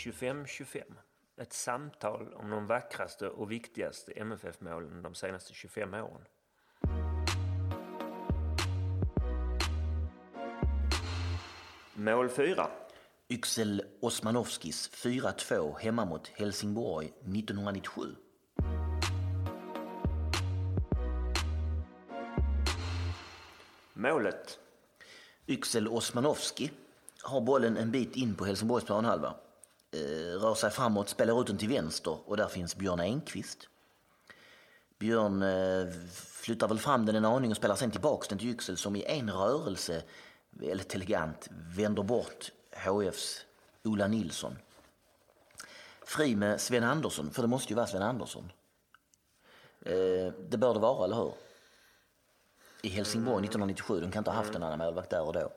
25-25. Ett samtal om de vackraste och viktigaste MFF-målen de senaste 25 åren. Mål 4. Yxel Osmanovskis 4-2 hemma mot Helsingborg 1997. Målet. Yxel Osmanovski har bollen en bit in på Helsingborgs planhalva. Eh, rör sig framåt, spelar ut den till vänster och där finns Björn Enqvist. Björn eh, flyttar väl fram den en aning och spelar sen tillbaks den till Yxel som i en rörelse, väldigt elegant, vänder bort HFs Ola Nilsson. Fri med Sven Andersson, för det måste ju vara Sven Andersson. Eh, det bör det vara, eller hur? I Helsingborg 1997, de kan inte ha haft en annan målvakt där och då.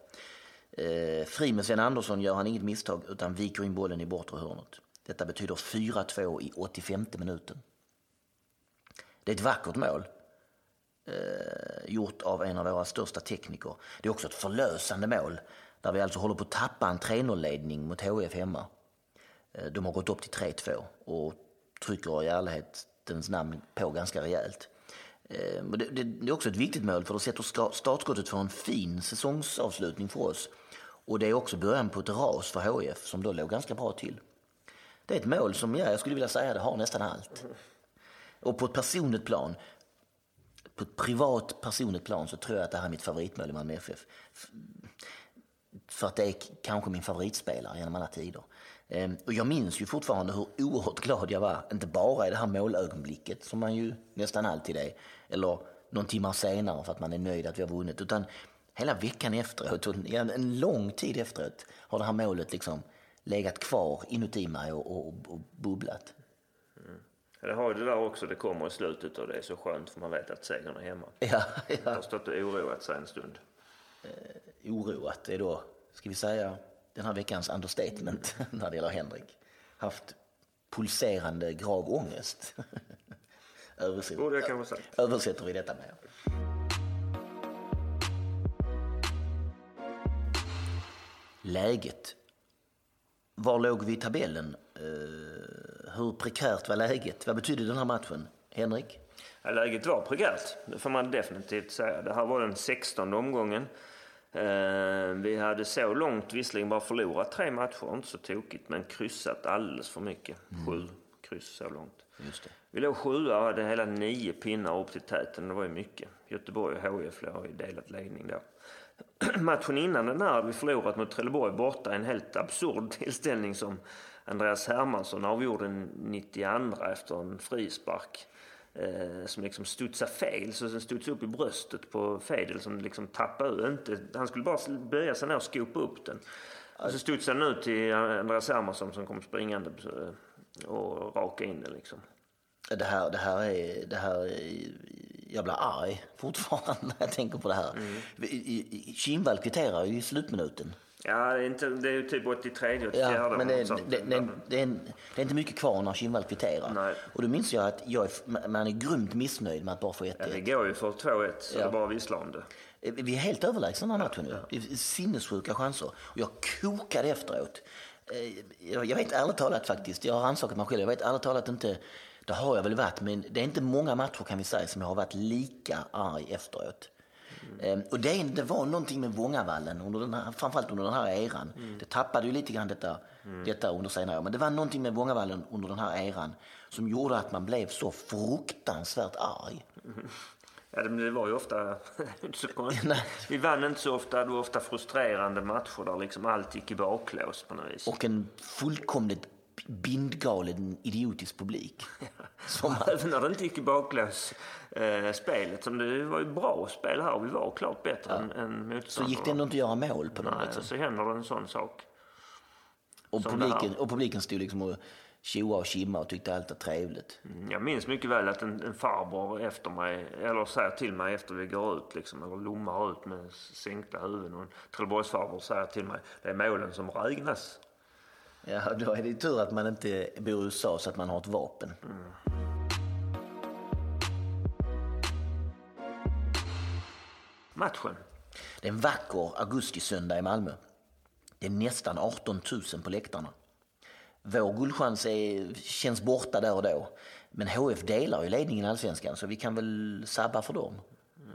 Eh, fri med Sven Andersson gör han inget misstag utan viker in bollen i bortre hörnet. Detta betyder 4-2 i 85 minuten. Det är ett vackert mål. Eh, gjort av en av våra största tekniker. Det är också ett förlösande mål där vi alltså håller på att tappa en 3-0-ledning mot HF hemma. Eh, de har gått upp till 3-2 och trycker i ärlighetens namn på ganska rejält. Eh, det, det, det, är också ett viktigt mål för det sätter startskottet för en fin säsongsavslutning för oss. Och det är också början på ett ras för HF som då låg ganska bra till. Det är ett mål som ja, jag skulle vilja säga det har nästan allt. Och på ett personligt plan, på ett privat personligt plan så tror jag att det här är mitt favoritmål i Malmö FF. För att det är kanske min favoritspelare genom alla tider. Ehm, och jag minns ju fortfarande hur oerhört glad jag var, inte bara i det här målögonblicket som man ju nästan alltid är, eller någon timme senare för att man är nöjd att vi har vunnit, utan hela veckan efteråt, och en lång tid efteråt, har det här målet liksom legat kvar inuti mig och, och, och bubblat. Mm. Det har ju det där också, det kommer i slutet och det är så skönt för man vet att segern är hemma. Ja, ja. Jag har stått och oroat sig en stund. Eh, oroat är då, ska vi säga, den här veckans understatement när det gäller Henrik. Haft pulserande grav ångest. Borde jag kanske sagt. Översätter vi detta med. Läget. Var låg vi i tabellen? Uh, hur prekärt var läget? Vad betydde den här matchen? Henrik? Ja, läget var prekärt, det får man definitivt säga. Det här var den 16 omgången. Eh, vi hade så långt visserligen bara förlorat tre matcher, inte så tokigt, men kryssat alldeles för mycket. Mm. Sju kryss så långt. Vi låg sjua och hade hela nio pinnar upp till täten. Det var ju mycket. Göteborg och HIF har ju delat ledning då. Matchen innan den här hade vi förlorat mot Trelleborg borta en helt absurd tillställning som Andreas Hermansson avgjorde 92 efter en frispark eh, som liksom studsade fel. Så den studsade upp i bröstet på Fedel som liksom tappade inte han skulle bara böja sig ner och skopa upp den. Och så studsade den ut till Andreas Hermansson som kom springande eh, och raka in den liksom. Det här, det här är, det här är, jag blir arg fortfarande när jag tänker på det här. Mm. Kindvall kvitterar ju i slutminuten. Ja, det är, inte, det är ju typ 83 84 ja, men det, det, det, det, det, är, det är inte mycket kvar när Kindvall kvitterar. Nej. Och då minns jag att jag är, man är grymt missnöjd med att bara få 1-1. Ja, det går ju för 2-1 så ja. det bara visslar om det. Vi är helt överlägsna den matchen nu. Ja. Sinnessjuka chanser. Och jag kokade efteråt. Eh, jag vet ärligt talat faktiskt, jag har ansökat mig själv, jag vet ärligt talat inte, det har jag väl varit, men det är inte många matcher kan vi säga som jag har varit lika arg efteråt. Mm. Och det, det var någonting med Vångavallen, under den här, framförallt under den här eran. Mm. Det tappade ju lite grann detta, mm. detta under senare år. Men det var någonting med Vångavallen under den här eran som gjorde att man blev så fruktansvärt arg. Mm. Ja, det var ju ofta inte så Vi vann inte så ofta. Det var ofta frustrerande matcher där liksom allt gick i baklås på något vis. Och en fullkomligt bindgalen idiotisk publik. Som Även när det inte gick i baklås eh, spelet. Som det var ju bra spel här vi var klart bättre ja. än, än motståndarna. Så gick det ändå inte att göra mål på något Nej, så händer det en sån sak. Och publiken, och publiken stod liksom och tjoa och kimma och tyckte allt var trevligt. Mm, jag minns mycket väl att en, en farbror efter mig, eller säger till mig efter vi går ut liksom, eller lommar ut med sänkta huvuden. Och en Trelleborgsfarbror säger till mig, det är målen som räknas. Ja, då är det tur att man inte bor i USA så att man har ett vapen. Mm. Matchen? Det är en vacker augustisöndag i Malmö. Det är nästan 18 000 på läktarna. Vår guldchans är, känns borta där och då. Men HF delar ju ledningen i allsvenskan så vi kan väl sabba för dem.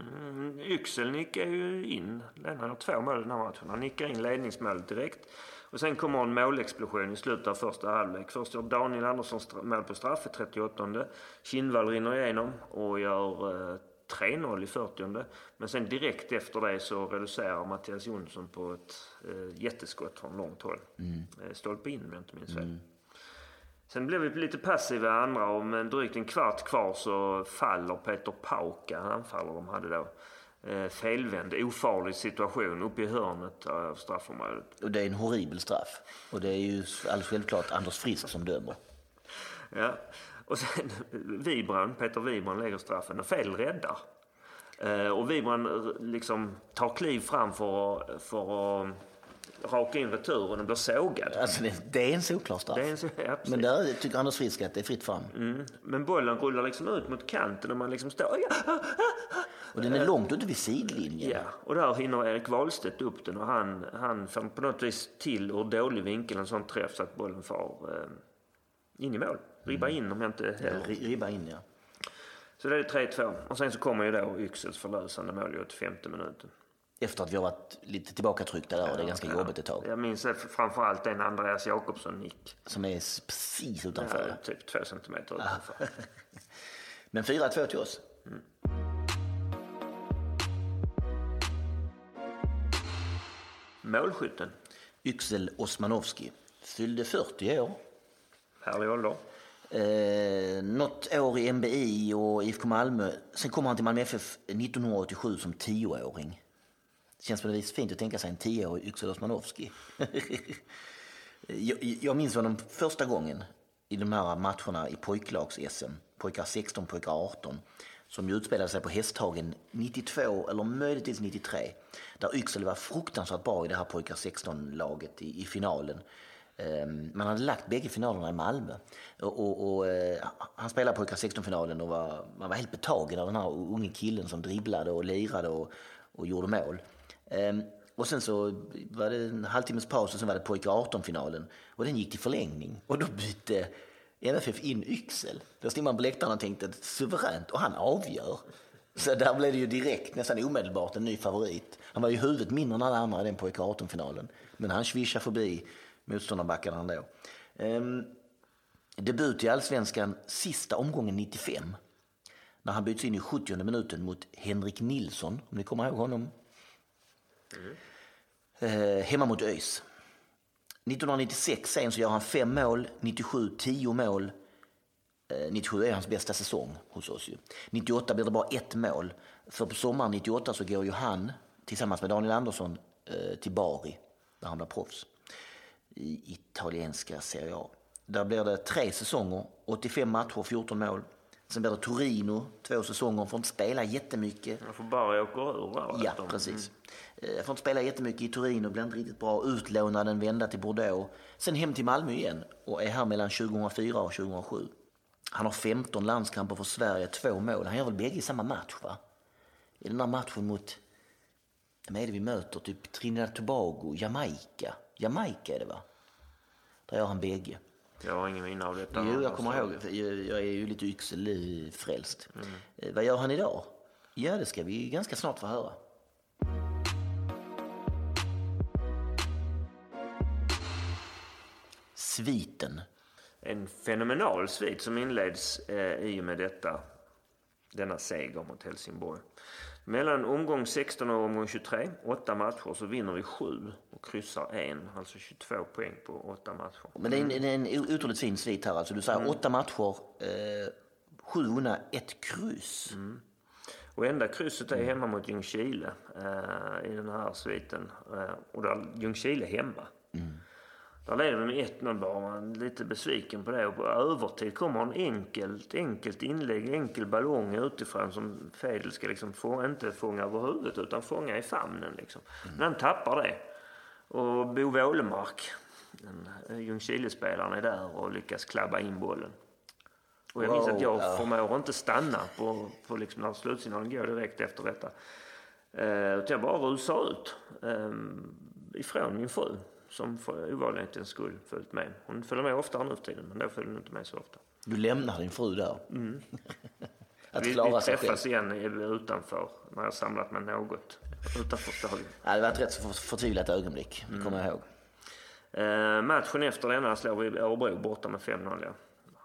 Mm, Yxel nickar ju in. Den har två mål den här matchen. Han nickar in ledningsmålet direkt. Och sen kommer en målexplosion i slutet av första halvlek. Först gör Daniel Andersson mål på straff i 38. Kindvall rinner igenom och gör eh, 3-0 i 40. Men sen direkt efter det så reducerar Mattias Jonsson på ett eh, jätteskott från långt håll. Mm. Eh, stolpe in om jag inte minns fel. Mm. Sen blev vi lite passiva andra och med drygt en kvart kvar så faller Peter Pauka, anfallare de hade då. Eh, felvänd, ofarlig situation uppe i hörnet av straffområdet. Och det är en horribel straff. Och det är ju alldeles självklart Anders Frisk som dömer. Ja, och sen Wibran, Peter Wibran lägger straffen och fel räddar. Eh, och Wibran liksom tar kliv fram för, för att raka in returen och blir sågad. Alltså det, det är en solklar straff. En ja, Men där tycker Anders Frisk att det är fritt fram. Mm. Men bollen rullar liksom ut mot kanten och man liksom står... Ja, och den är långt ute vid sidlinjen. Ja, och där hinner Erik Wahlstedt upp den och han, han på något vis till ur dålig vinkel en sån träff så att bollen far eh, in i mål. Ribba in om jag inte... Ja, ribba in, ja. Så det är 3-2. Och sen så kommer ju då Yxels förlösande mål i 85 minuten. Efter att vi har varit lite tillbakatryckta där och det är ganska ja, jobbigt ett tag. Jag minns framförallt en Andreas Jakobsson-nick. Som är precis utanför? Ja, typ två centimeter utanför. Men 4-2 till oss. Mm. Målskytten? Yxel Osmanowski. Fyllde 40 år. Härlig ålder. Eh, något år i MBI och IFK Malmö. Sen kommer han till Malmö FF 1987 som tioåring. Det känns på något vis fint att tänka sig en tioårig Yxel Osmanowski. jag, jag minns honom första gången i de här matcherna i pojklags-SM. Pojkar 16, pojkar 18 som utspelade sig på Hästhagen 92 eller möjligtvis 93. Där Yxel var fruktansvärt bra i det här pojkar 16-laget i, i, finalen. Ehm, man hade lagt bägge finalerna i Malmö. Och, och, och eh, han spelade pojkar 16-finalen och var, man var helt betagen av den här unge killen som dribblade och lirade och, och gjorde mål. Ehm, och sen så var det en halvtimmes paus och sen var det pojkar 18-finalen. Och den gick till förlängning. Och då bytte MFF in Yxel. Då stod man på läktaren och tänkte suveränt och han avgör. Så där blev det ju direkt, nästan omedelbart, en ny favorit. Han var ju huvudet mindre än alla andra i den pojk 18-finalen. Men han svischade förbi motståndarbackarna ändå. Ehm, debut i allsvenskan sista omgången 95. När han byts in i 70 minuten mot Henrik Nilsson, om ni kommer ihåg honom. Mm. Ehm, hemma mot ÖIS. 1996 sen så gör han fem mål, 97 tio mål. 97 eh, är hans bästa säsong hos oss. Ju. 98 blir det bara ett mål. För på sommaren 98 så går ju han tillsammans med Daniel Andersson eh, till Bari, där han blir proffs i italienska Serie A. Där blir det tre säsonger, 85 matcher, 14 mål. Sen blir det Torino, två säsonger, får inte spela jättemycket. Jag får bara åka ur där. Ja, precis. Jag eh, får inte spela jättemycket i Torino, blir inte riktigt bra. Utlånad en vända till Bordeaux. Sen hem till Malmö igen och är här mellan 2004 och 2007. Han har 15 landskamper för Sverige, två mål. Han gör väl bägge i samma match va? I den där matchen mot, vem är det vi möter? Typ Trinidad Tobago, Jamaica. Jamaica är det va? Där gör han bägge. Jag har ingen minne av detta. Jo, jag kommer ihåg. Jag är ju lite yxelfrälst. Mm. Eh, vad gör han idag? Ja, det ska vi ganska snart få höra. Sviten. En fenomenal svit som inleds eh, i och med detta, denna seger mot Helsingborg. Mellan omgång 16 och omgång 23, åtta matcher, så vinner vi sju och kryssar en. Alltså 22 poäng på åtta matcher. Men det är en, en, en otroligt fin svit här. Alltså du säger mm. åtta matcher, eh, sju vunna, ett kryss. Mm. Och enda krysset är hemma mot Ljungskile eh, i den här sviten. Eh, och då är Ljungskile hemma. Mm. Där leder vi med 1-0 bara. Man är lite besviken på det. Och på övertid kommer en enkelt, enkelt inlägg, enkel ballong utifrån som Fedel ska liksom få, inte fånga över huvudet utan fånga i famnen. Liksom. Men han tappar det. Och Bo Wålemark, Ljungskile-spelaren, är där och lyckas klabba in bollen. Och jag minns att jag wow. förmår inte stanna på, på liksom när slutsignalen går direkt efter detta. Uh, jag bara rusar ut uh, ifrån min fru som för ovanlighetens skull följt med. Hon följer med oftare nu för tiden, men då följer hon inte med så ofta. Du lämnar din fru där. att Vi, klara vi sig träffas igen i- utanför, när jag samlat mig något utanför stadion. Ja, det var ett rätt så för- förtvivlat ögonblick, det kommer jag ihåg. Eh, matchen efter denna slår vi Örebro borta med 5-0. Ja.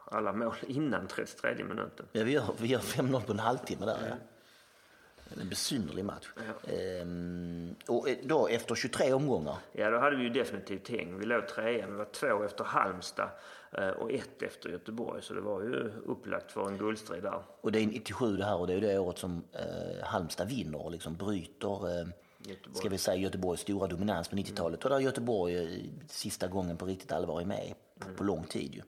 Alla mål innan 33 minuten. Ja, vi gör, vi gör 5-0 på en halvtimme där. Ja. En besynnerlig match. Ehm, och då efter 23 omgångar, Ja, då hade vi ju definitivt häng. Vi låg trea. Vi var två efter Halmstad eh, och ett efter Göteborg. Så det var ju upplagt för en guldstrid där. och det är 97 det här och det är det året som eh, Halmstad vinner och liksom bryter eh, Göteborg. ska vi säga Göteborgs stora dominans på 90-talet. Och där Göteborg eh, sista gången på riktigt allvar är med på, på lång tid ju.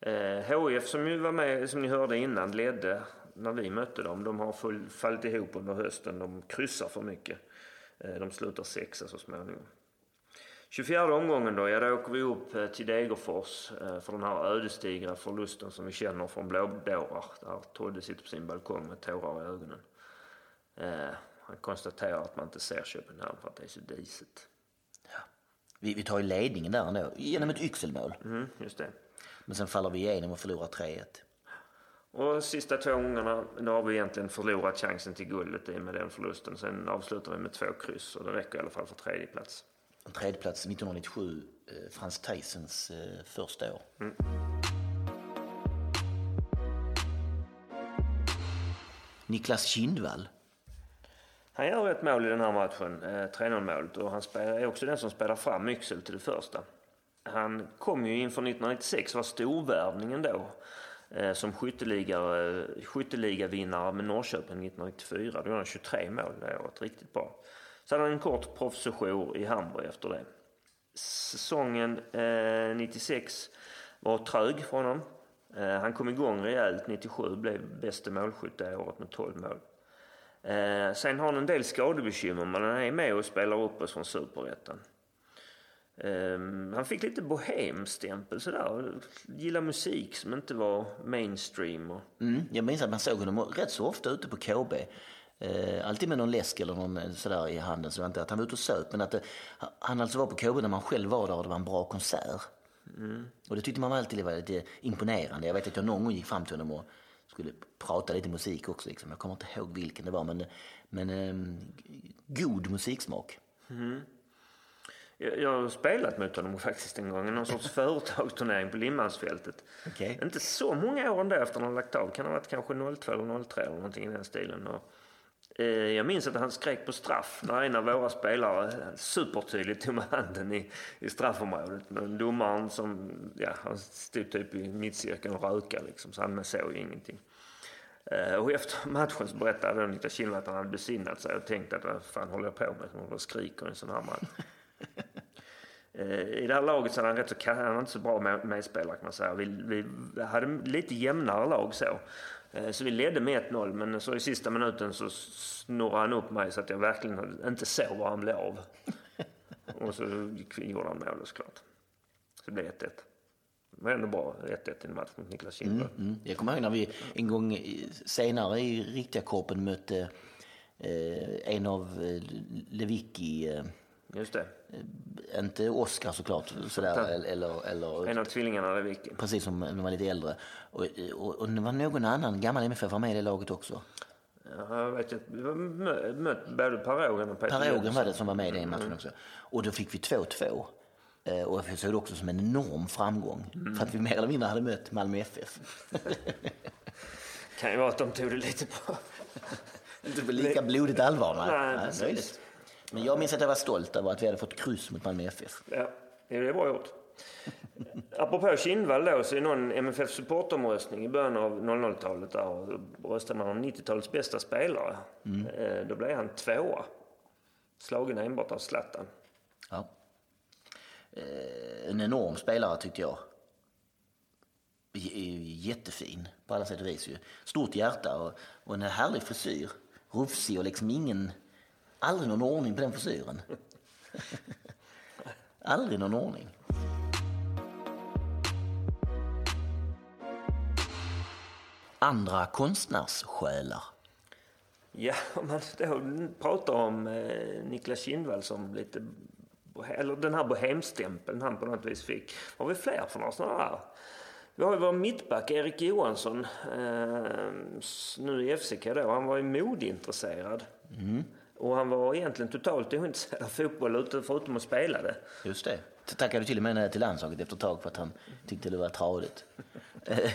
Eh, HIF som ju var med, som ni hörde innan, ledde när vi mötte dem. De har full, fallit ihop under hösten. De kryssar för mycket. Eh, de slutar sexa så småningom. 24 omgången då, ja då åker vi upp eh, till Degerfors eh, för den här ödesdigra förlusten som vi känner från blådårar. Där Todde sitter på sin balkong med tårar i ögonen. Han konstaterar att man inte ser Köpenhamn för att det är så disigt. Vi, vi tar ju ledningen där ändå, genom ett yxelmål. Mm, just det. Men sen faller vi igenom och förlorar 3-1. Och sista två gångerna, då har vi egentligen förlorat chansen till guldet i med den förlusten. Sen avslutar vi med två kryss och det räcker i alla fall för tredje plats. En tredjeplats 1997, eh, Frans Tysons eh, första år. Niklas Kindvall. Han gör ett mål i den här matchen, eh, 3-0 målet och han är också den som spelar fram Yxel till det första. Han kom ju inför 1996, var storvärvningen då, eh, Eh, som skytteliga, eh, skytteligavinnare med Norrköping 1994. Då gjorde han 23 mål det året, riktigt bra. Så hade han en kort proffssejour i Hamburg efter det. Säsongen eh, 96 var trög för honom. Eh, han kom igång rejält 97, blev bästa målskytt det året med 12 mål. Eh, sen har han en del skadebekymmer men han är med och spelar upp oss från superettan. Eh, han fick lite bohemstämpel sådär. Gillar musik som inte var mainstream. Och, Mm, jag minns att man såg honom rätt så ofta ute på KB. Eh, alltid med någon läsk eller någon eh, sådär i handen. Så inte att han var ute och söp, men att det, han alltså var på KB när man själv var där och det var en bra konsert. Och det tyckte man alltid var lite imponerande. Jag vet att jag någon gång gick fram till honom och skulle prata lite musik också. Liksom. Jag kommer inte ihåg vilken det var, men, men eh, god musiksmak. jag, jag har spelat mot honom faktiskt en gång i någon sorts företagsturnering på Limmansfältet. Okej. Inte så många år ändå efter han lagt av. Kan ha varit kanske 02 eller 03 eller någonting i den stilen. Och, eh, jag minns att han skrek på straff när en av våra spelare supertydligt tog med handen i, i straffområdet. Men domaren som, ja, han stod typ i mittcirkeln och rökade liksom, så han såg ju ingenting. Eh, Och efter matchen så berättade Niklas Kindvall att han hade besinnat sig och tänkt att vad fan håller jag på med? Och skriker i en sån här match. Eh, I det här laget så är han rätt så, han är inte så bra med, medspelare kan man säga. Vi, vi hade lite jämnare lag så. Eh, Så vi ledde med 1-0 men så i sista minuten så snurrade han upp mig så att jag verkligen inte såg var han blev av. Och så gjorde han målet såklart. Så det blev 1-1. Det var ändå bra 1-1 i en match mot Niklas Kindvall. Mm. Jag kommer ihåg när vi en gång senare i riktiga korpen mötte eh, en av eh, Lewicki, eh, Just det. inte Oscar såklart, sådär, eller, eller, eller En av tvillingarna där Vicky. precis som man var lite äldre. Och, och, och det var någon annan gammal MFF var med i det laget också. Ja, Jag vet mö- mött både Per Ågren och Peter Jönsson. var det som var med i den matchen också. Och då fick vi 2-2. Eh, Och jag såg det också som en enorm framgång. För att vi mer eller mindre hade mött Malmö FF. Kan ju vara att de tog det lite på... Inte lika blodigt allvar. va? Nej, Nej, möjligt. Men jag minns att jag var stolt över att vi hade fått kryss mot Malmö FF. Ja, det är bra gjort. Apropå Kindvall då, så är någon MFF supportomröstning i början av 00-talet där och då röstade man om 90-talets bästa spelare. Eh, Då blev han tvåa. Slagen enbart av Zlatan. Ja. Eh, En enorm spelare tyckte jag. Jättefin på alla sätt och vis. Stort hjärta och, och en härlig frisyr. Rufsig och liksom ingen... Aldrig någon ordning på den frisyren. aldrig någon ordning. Andra konstnärssjälar. Ja, om man då pratar om eh, Niklas Kindvall som lite eller den här bohemstämpeln han på något vis fick. Har vi fler för några sådana där? Vi har ju vår mittback Erik Johansson, eh, nu i FCK då. Han var ju modintresserad. Mm. Och han var egentligen totalt ointresserad av fotboll förutom att spela det. Just det. Tackade till och med till landslaget efter ett tag för att han tyckte det var tradigt. Eh,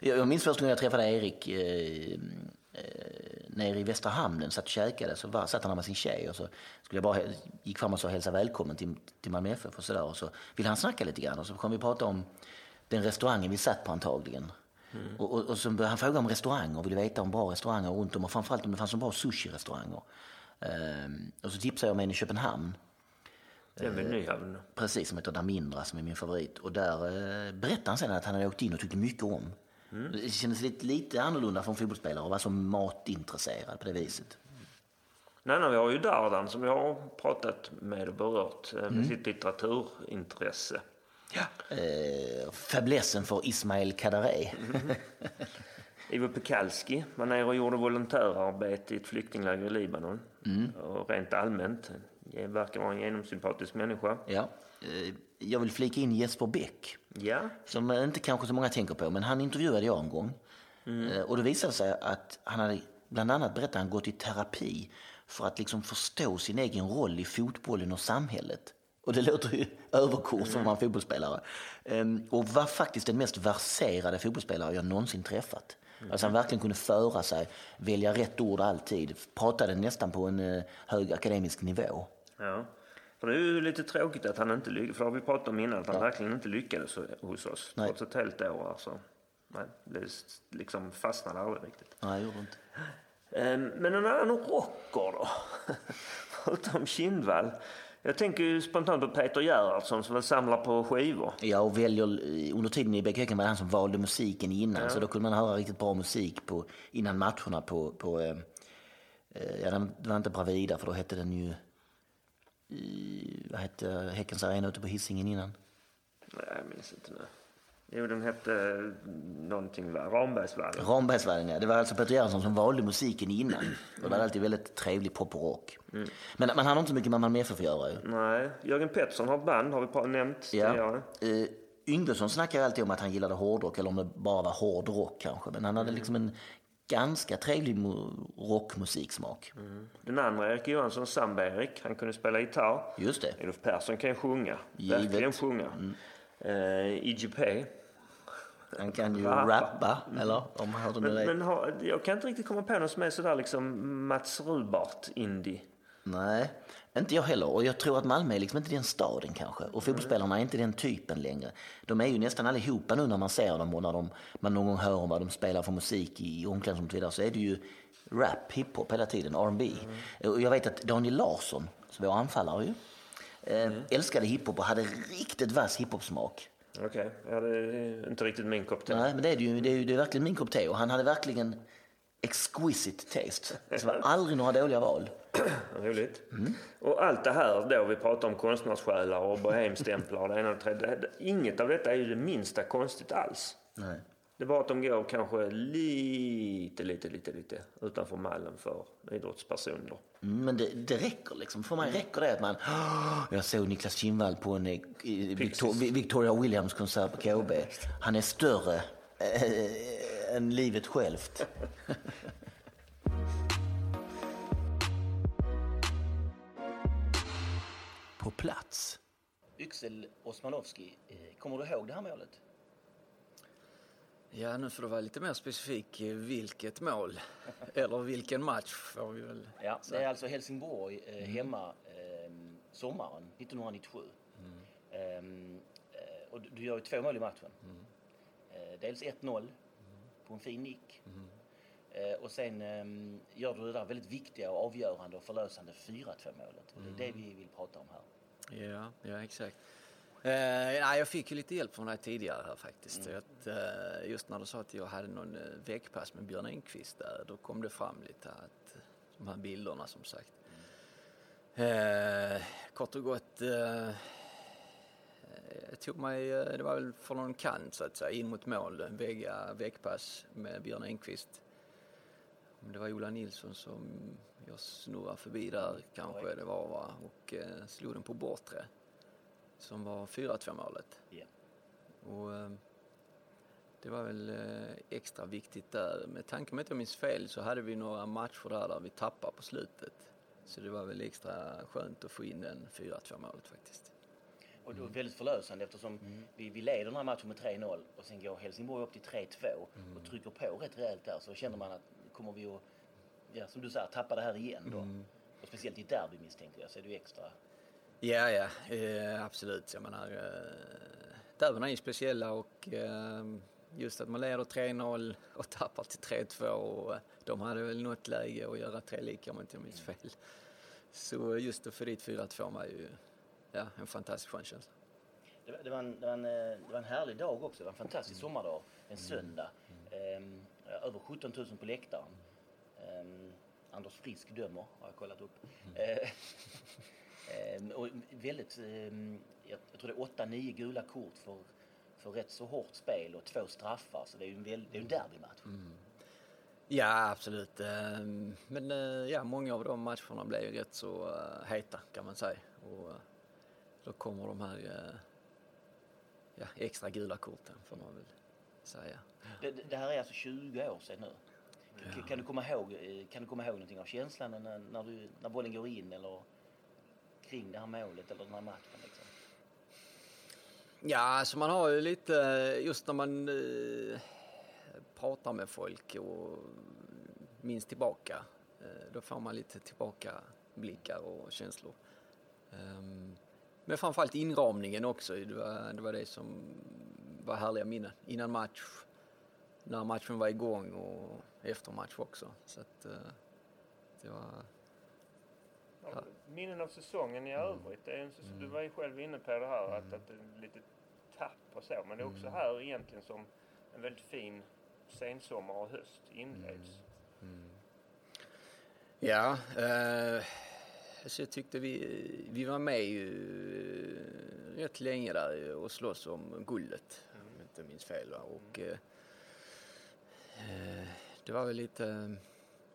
jag minns första gången jag träffade Erik eh, eh, nere i Västra Hamnen, satt och käkade, så var, satt han där med sin tjej och så skulle jag bara, gick fram och sa hälsa välkommen till, till Malmö FF och sådär. Och så ville han snacka lite grann och så kom vi prata om den restaurangen vi satt på antagligen. Mm. Och, och, och, så började han fråga om restauranger och ville veta om bra restauranger runt om och framförallt om det fanns så bra sushi-restauranger. Ehm, och så tipsade jag om en i Köpenhamn. Det är väl Nyhavn? Precis, som heter Damindra som är min favorit. Och där eh, berättade han sen att han hade åkt in och tyckte mycket om. Mm. Det kändes lite, lite annorlunda från fotbollsspelare att vara så matintresserad på det viset. Nej, nej, vi har ju Dardan som vi har pratat med och berört eh, med mm. sitt litteraturintresse. Ja. Eh, fäblessen för Ismail Kadare. Mm. Ivo Pekalski var nere och gjorde volontärarbete i ett flyktingläger i Libanon. Mm. Och rent allmänt det verkar vara en genomsympatisk människa. Ja. Eh, jag vill flika in Jesper Bäck. Ja. Som inte kanske så många tänker på, men han intervjuade jag en gång. Mm. Eh, och det visade sig att han hade bland annat berättat att han gått i terapi för att liksom förstå sin egen roll i fotbollen och samhället. Och det låter ju överkurs för man fotbollsspelare. Ehm, och var faktiskt den mest verserade fotbollsspelare jag någonsin träffat. Mm. Alltså han verkligen kunde föra sig, välja rätt ord alltid, pratade nästan på en eh, hög akademisk nivå. Ja. För det är ju lite tråkigt att han inte lyckades, för det har vi pratat om innan, att han ja. verkligen inte lyckades hos oss. Nej. Trots ett helt år alltså. Nej, det liksom fastnade aldrig riktigt. Nej, gjorde inte. Ehm, men en annan rocker då? Förutom Kindvall. Jag tänker ju spontant på Peter Gerhardsson som väl samlar på skivor. Ja, och väljer, under tiden i Bäck var det han som valde musiken innan. Ja. Så då kunde man höra riktigt bra musik på, innan matcherna på, på eh, eh ja, det var inte Bravida för då hette den ju, i, vad hette Häckens arena ute på Hisingen innan? Nej, jag minns inte nu. Jo, den hette någonting, Rambergsvallen. Rambergsvallen, ja. Det var alltså Peter Gerhardsson som valde musiken innan. Det var alltid väldigt trevlig pop och rock. Mm. Men man hade inte så mycket med Malmö FF att göra ju. Nej. Jörgen Pettersson har ett band, har vi nämnt ja. Uh, Yngvesson snackar alltid om att han gillade hårdrock, eller om det bara var hård rock kanske. Men han hade mm. liksom en ganska trevlig rockmusiksmak. Mm. Den andra, Erik Johansson, Samba-Erik, han kunde spela gitarr. Just det. Elof Persson kan sjunga. Givet. Verkligen sjunga. Mm. Uh, IGP. Han kan ju rappa, eller? Om han men, men har, jag kan inte riktigt komma på någon som är sådär liksom Mats Rubart-indie. Nej, inte jag heller. Och jag tror att Malmö är liksom inte den staden kanske. Och fotbollsspelarna är inte den typen längre. De är ju nästan allihopa nu när man ser dem och när de, man någon gång hör om vad de spelar för musik i omklädningsrummet och vidare så är det ju rap, hiphop hela tiden, R&B. Mm. Och jag vet att Daniel Larsson, vår anfallare ju, eh, mm. älskade hiphop och hade riktigt vass hiphop-smak. Okej, okay. ja, det är inte riktigt min kopp te. Nej, men det är, ju, det är det är verkligen min kopp te. Och han hade verkligen exquisite taste. Det var aldrig några dåliga val. Roligt. Mm. Och allt det här då vi pratar om konstnärssjälar och bohemstämplar och det ena och det tredje. Inget av detta är ju det minsta konstigt alls. Nej. Det bara att de går kanske lite, lite, lite, lite utanför mallen för idrottspersoner. Mm, men det, det räcker liksom. För mig räcker det att man... jag såg Niklas Kindvall på en eh, Victor, Victoria Williams-konsert på KB. Han är större äh, än livet självt. på plats. Yxel Osmanowski, kommer du ihåg det här målet? Ja, nu får du vara lite mer specifik. Vilket mål? Eller vilken match får vi väl Ja, det är alltså Helsingborg eh, mm. hemma eh, sommaren 1997. Mm. Ehm, eh, och du gör ju två mål i matchen. Mm. Eh, dels 1-0 mm. på en fin nick. Mm. Eh, och sen ehm, gör du det där väldigt viktiga och avgörande och förlösande 4-2 målet. Och det är det vi vill prata om här. Ja, ja exakt. Eh, jag fick ju lite hjälp från dig tidigare här faktiskt. Mm. Att, eh, just när du sa att jag hade någon eh, veckpass med Björn Engqvist där, då kom det fram lite att de här bilderna som sagt. Mm. Kort och gott, jag tog mig, det var väl från någon kant så att säga, in mot mål, väga veckpass med Björn Engqvist. om det var Ola Nilsson som jag snurrade förbi där kanske det var va? och eh, slog den på bortre som var 4-2 målet. Ja. Och, eh, det var väl eh, extra viktigt där. Med tanke på att jag minns fel så hade vi några matcher där, där vi tappade på slutet. Så det var väl extra skönt att få in den 4-2 målet faktiskt. Och det var väldigt förlösande eftersom vi, vi leder den här matchen med 3-0 och sen går Helsingborg upp till 3-2 och trycker på rätt rejält där så känner man att kommer vi att, ja, som du säger, tappa det här igen då. Och speciellt i derby misstänker jag så är det ju extra. Ja, ja, eh, absolut. Jag menar, eh, derbyna är ju speciella och eh, just att man leder 3-0 och tappar till 3-2 och de hade väl något läge att göra tre lika om jag inte minns fel. Så just att få dit 4-2 var ju ja, en fantastisk skön känsla. Det var, det, var en, det, var en, eh, det var en härlig dag också. Det var en fantastisk sommardag. En söndag. Ehm, över 17 000 på läktaren. Ehm, Anders Frisk dömer har jag kollat upp. Eh, ehm, och väldigt, ehm, jag, tror det är 8-9 gula kort för, för rätt så hårt spel och två straffar. Så det är ju en, väl, det är en derbymatch. Ja, absolut. Ehm, Men eh, ja, många av de matcherna blev ju rätt så eh, heta kan man säga. Och eh, då kommer de här ja, extra gula korten får man väl säga. Det, det- här är alltså 20 år sedan nu. Kan, kan, du komma ihåg, kan du komma ihåg någonting av känslan när, när, du, när bollen går in eller kring det här målet eller den här matchen? Liksom? Ja, alltså man har ju lite, just när man eh, pratar med folk och minns tillbaka, eh, då får man lite tillbaka blickar och känslor. Ehm, men framförallt inramningen också, det var, det var det som var härliga minnen. Innan match, när matchen var igång och efter match också. Så att eh, det var, Ja, minnen av säsongen i övrigt. Är en, säs- Du var ju själv inne på det här att, att det är lite tapp och så. Men det är också här egentligen som en väldigt fin sensommar och höst inleds. Ja, eh, alltså jag tyckte vi, vi var med ju rätt länge där och slåss om guldet, om jag inte minns fel. Va? Och, eh, eh, det var väl lite,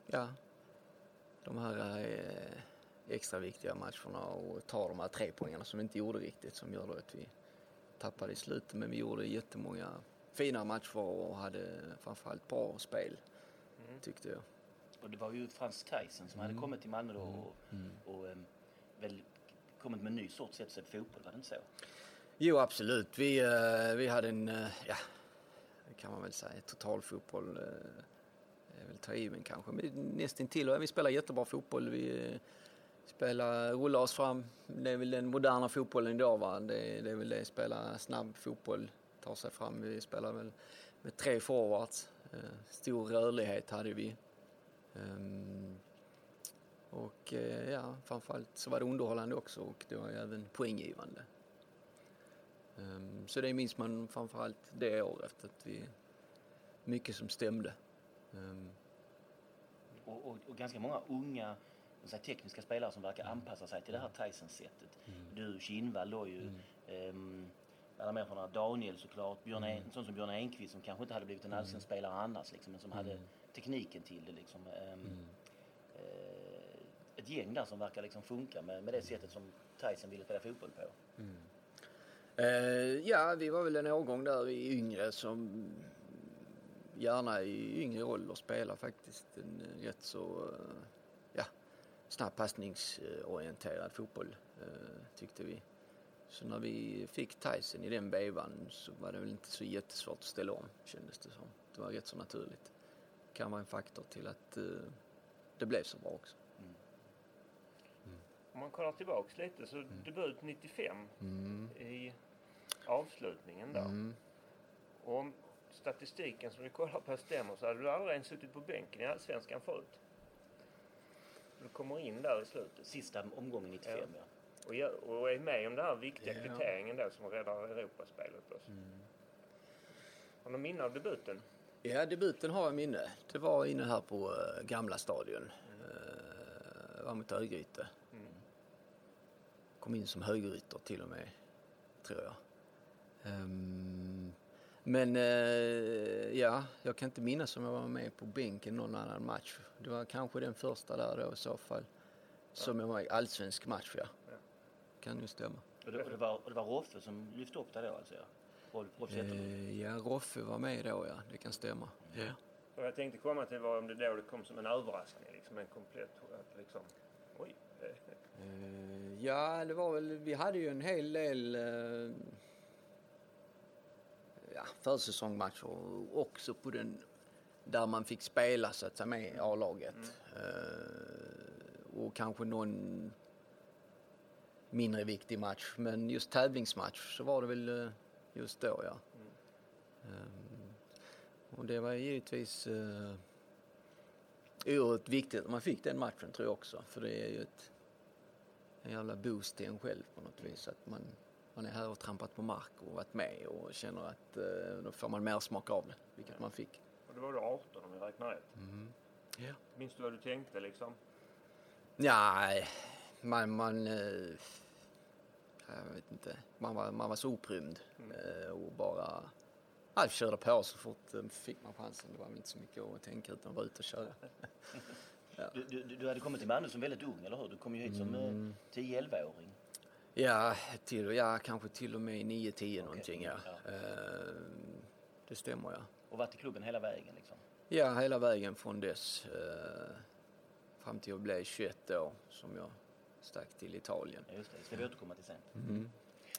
ja, de här eh, extra viktiga matcherna och ta de här tre poängarna som vi inte gjorde riktigt som gör då att vi tappade i slutet. Men vi gjorde jättemånga fina matcher och hade framförallt bra spel, tyckte jag. Och det var ju Frans Tyson som hade kommit till Malmö då och, och ehm, väl kommit med en ny sorts sätt att se fotboll, var det inte så? Jo, absolut. Vi, eh, vi hade en, eh, ja, kan man väl säga, total fotboll. eh, väl ta i men kanske. Men nästintill. Och Vi spelar jättebra fotboll. Vi spela, rulla rullar oss fram. Det är väl den moderna fotbollen idag. Va? Det, det är väl det, spela snabb fotboll, ta sig fram. Vi spelar väl med tre forwards. Eh, stor rörlighet hade vi. Ehm, och eh, ja, framförallt så var det underhållande också och det var även poänggivande. Ehm, så det minns man framförallt det året, att vi, mycket som stämde. Ehm. Och, och, och ganska många unga så tekniska spelare som verkar anpassa sig till det här Tyson-sättet. Du, Kinnvall då ju. Um, alla människorna, Daniel såklart, Björn en, en sån som Björn Enqvist som kanske inte hade blivit en allsvensk spelare annars liksom, men som hade tekniken till det liksom. Ehm, eh, ett gäng där som verkar liksom funka med, med det sättet som Tyson ville spela fotboll på. Eh, ja, vi var väl en årgång där i yngre som gärna i yngre ålder spelar faktiskt en rätt så eh, snabb passningsorienterad fotboll eh, tyckte vi. Så när vi fick Tyson i den vevan så var det väl inte så jättesvårt att ställa om kändes det som. Det var rätt så naturligt. Kan vara en faktor till att eh, det blev så bra också. Om man kollar tillbaks lite så debut 95 i avslutningen där. Och om statistiken som vi kollar på stämmer så hade du aldrig ens suttit på bänken i Allsvenskan förut. Du kommer in där i slutet Sista omgången 95 ja. Ja. och, gör, och är med om den här viktiga Ja. kvitteringen då som räddar Europaspelet. Också. Har du minne av debuten? Ja, debuten har jag minne. Det var inne här på eh, gamla stadion. Uh, var mot Örgryte. Kom in som högerytter till och med, tror jag. Ehm, men eh, ja, jag kan inte minnas om jag var med på bänken någon annan match. Det var kanske den första där då i så fall. Som jag var i allsvensk match, ja. Kan ju stämma. Och det, och det, var, och det var Roffe som lyfte upp det då alltså? Ja. Rolf. Eh, ja, Roffe var med då, ja. Det kan stämma. Ja. Och jag tänkte komma till var om det då det kom som en överraskning, liksom en komplett, att liksom, oj. Eh, ja, det var väl, vi hade ju en hel del eh, ja, försäsongsmatcher också på den där man fick spela så att säga med A-laget. Eh, och kanske någon mindre viktig match. Men just tävlingsmatch så var det väl eh, just då ja. Eh, och det var givetvis eh, oerhört viktigt att man fick den matchen tror jag också. För det är ju ett en jävla boost till en själv på något vis. Att man, man är här och trampat på mark och varit med och känner att eh, då får man mer smak av det, vilket man fick. Och då var du 18 om jag räknar rätt. Ja. Minns du vad du tänkte liksom? Nej, man, man eh, jag vet inte, man var, man var så oprymd eh, och bara ja, körde på så fort fick man chansen. Det var väl inte så mycket att tänka utan vara ute och köra. Du, du, du hade kommit till Malmö som väldigt ung, eller hur? Du kom ju hit som Mm. eh, 10-11-åring. Ja, till, ja, kanske till och med 9-10 någonting ja. ja. Eh, det stämmer ja. Och varit i klubben hela vägen liksom. Ja, hela vägen från dess eh, fram till jag blev 21 år som jag stack till Italien. Ja, just det. Det ska vi återkomma till sen. Mm.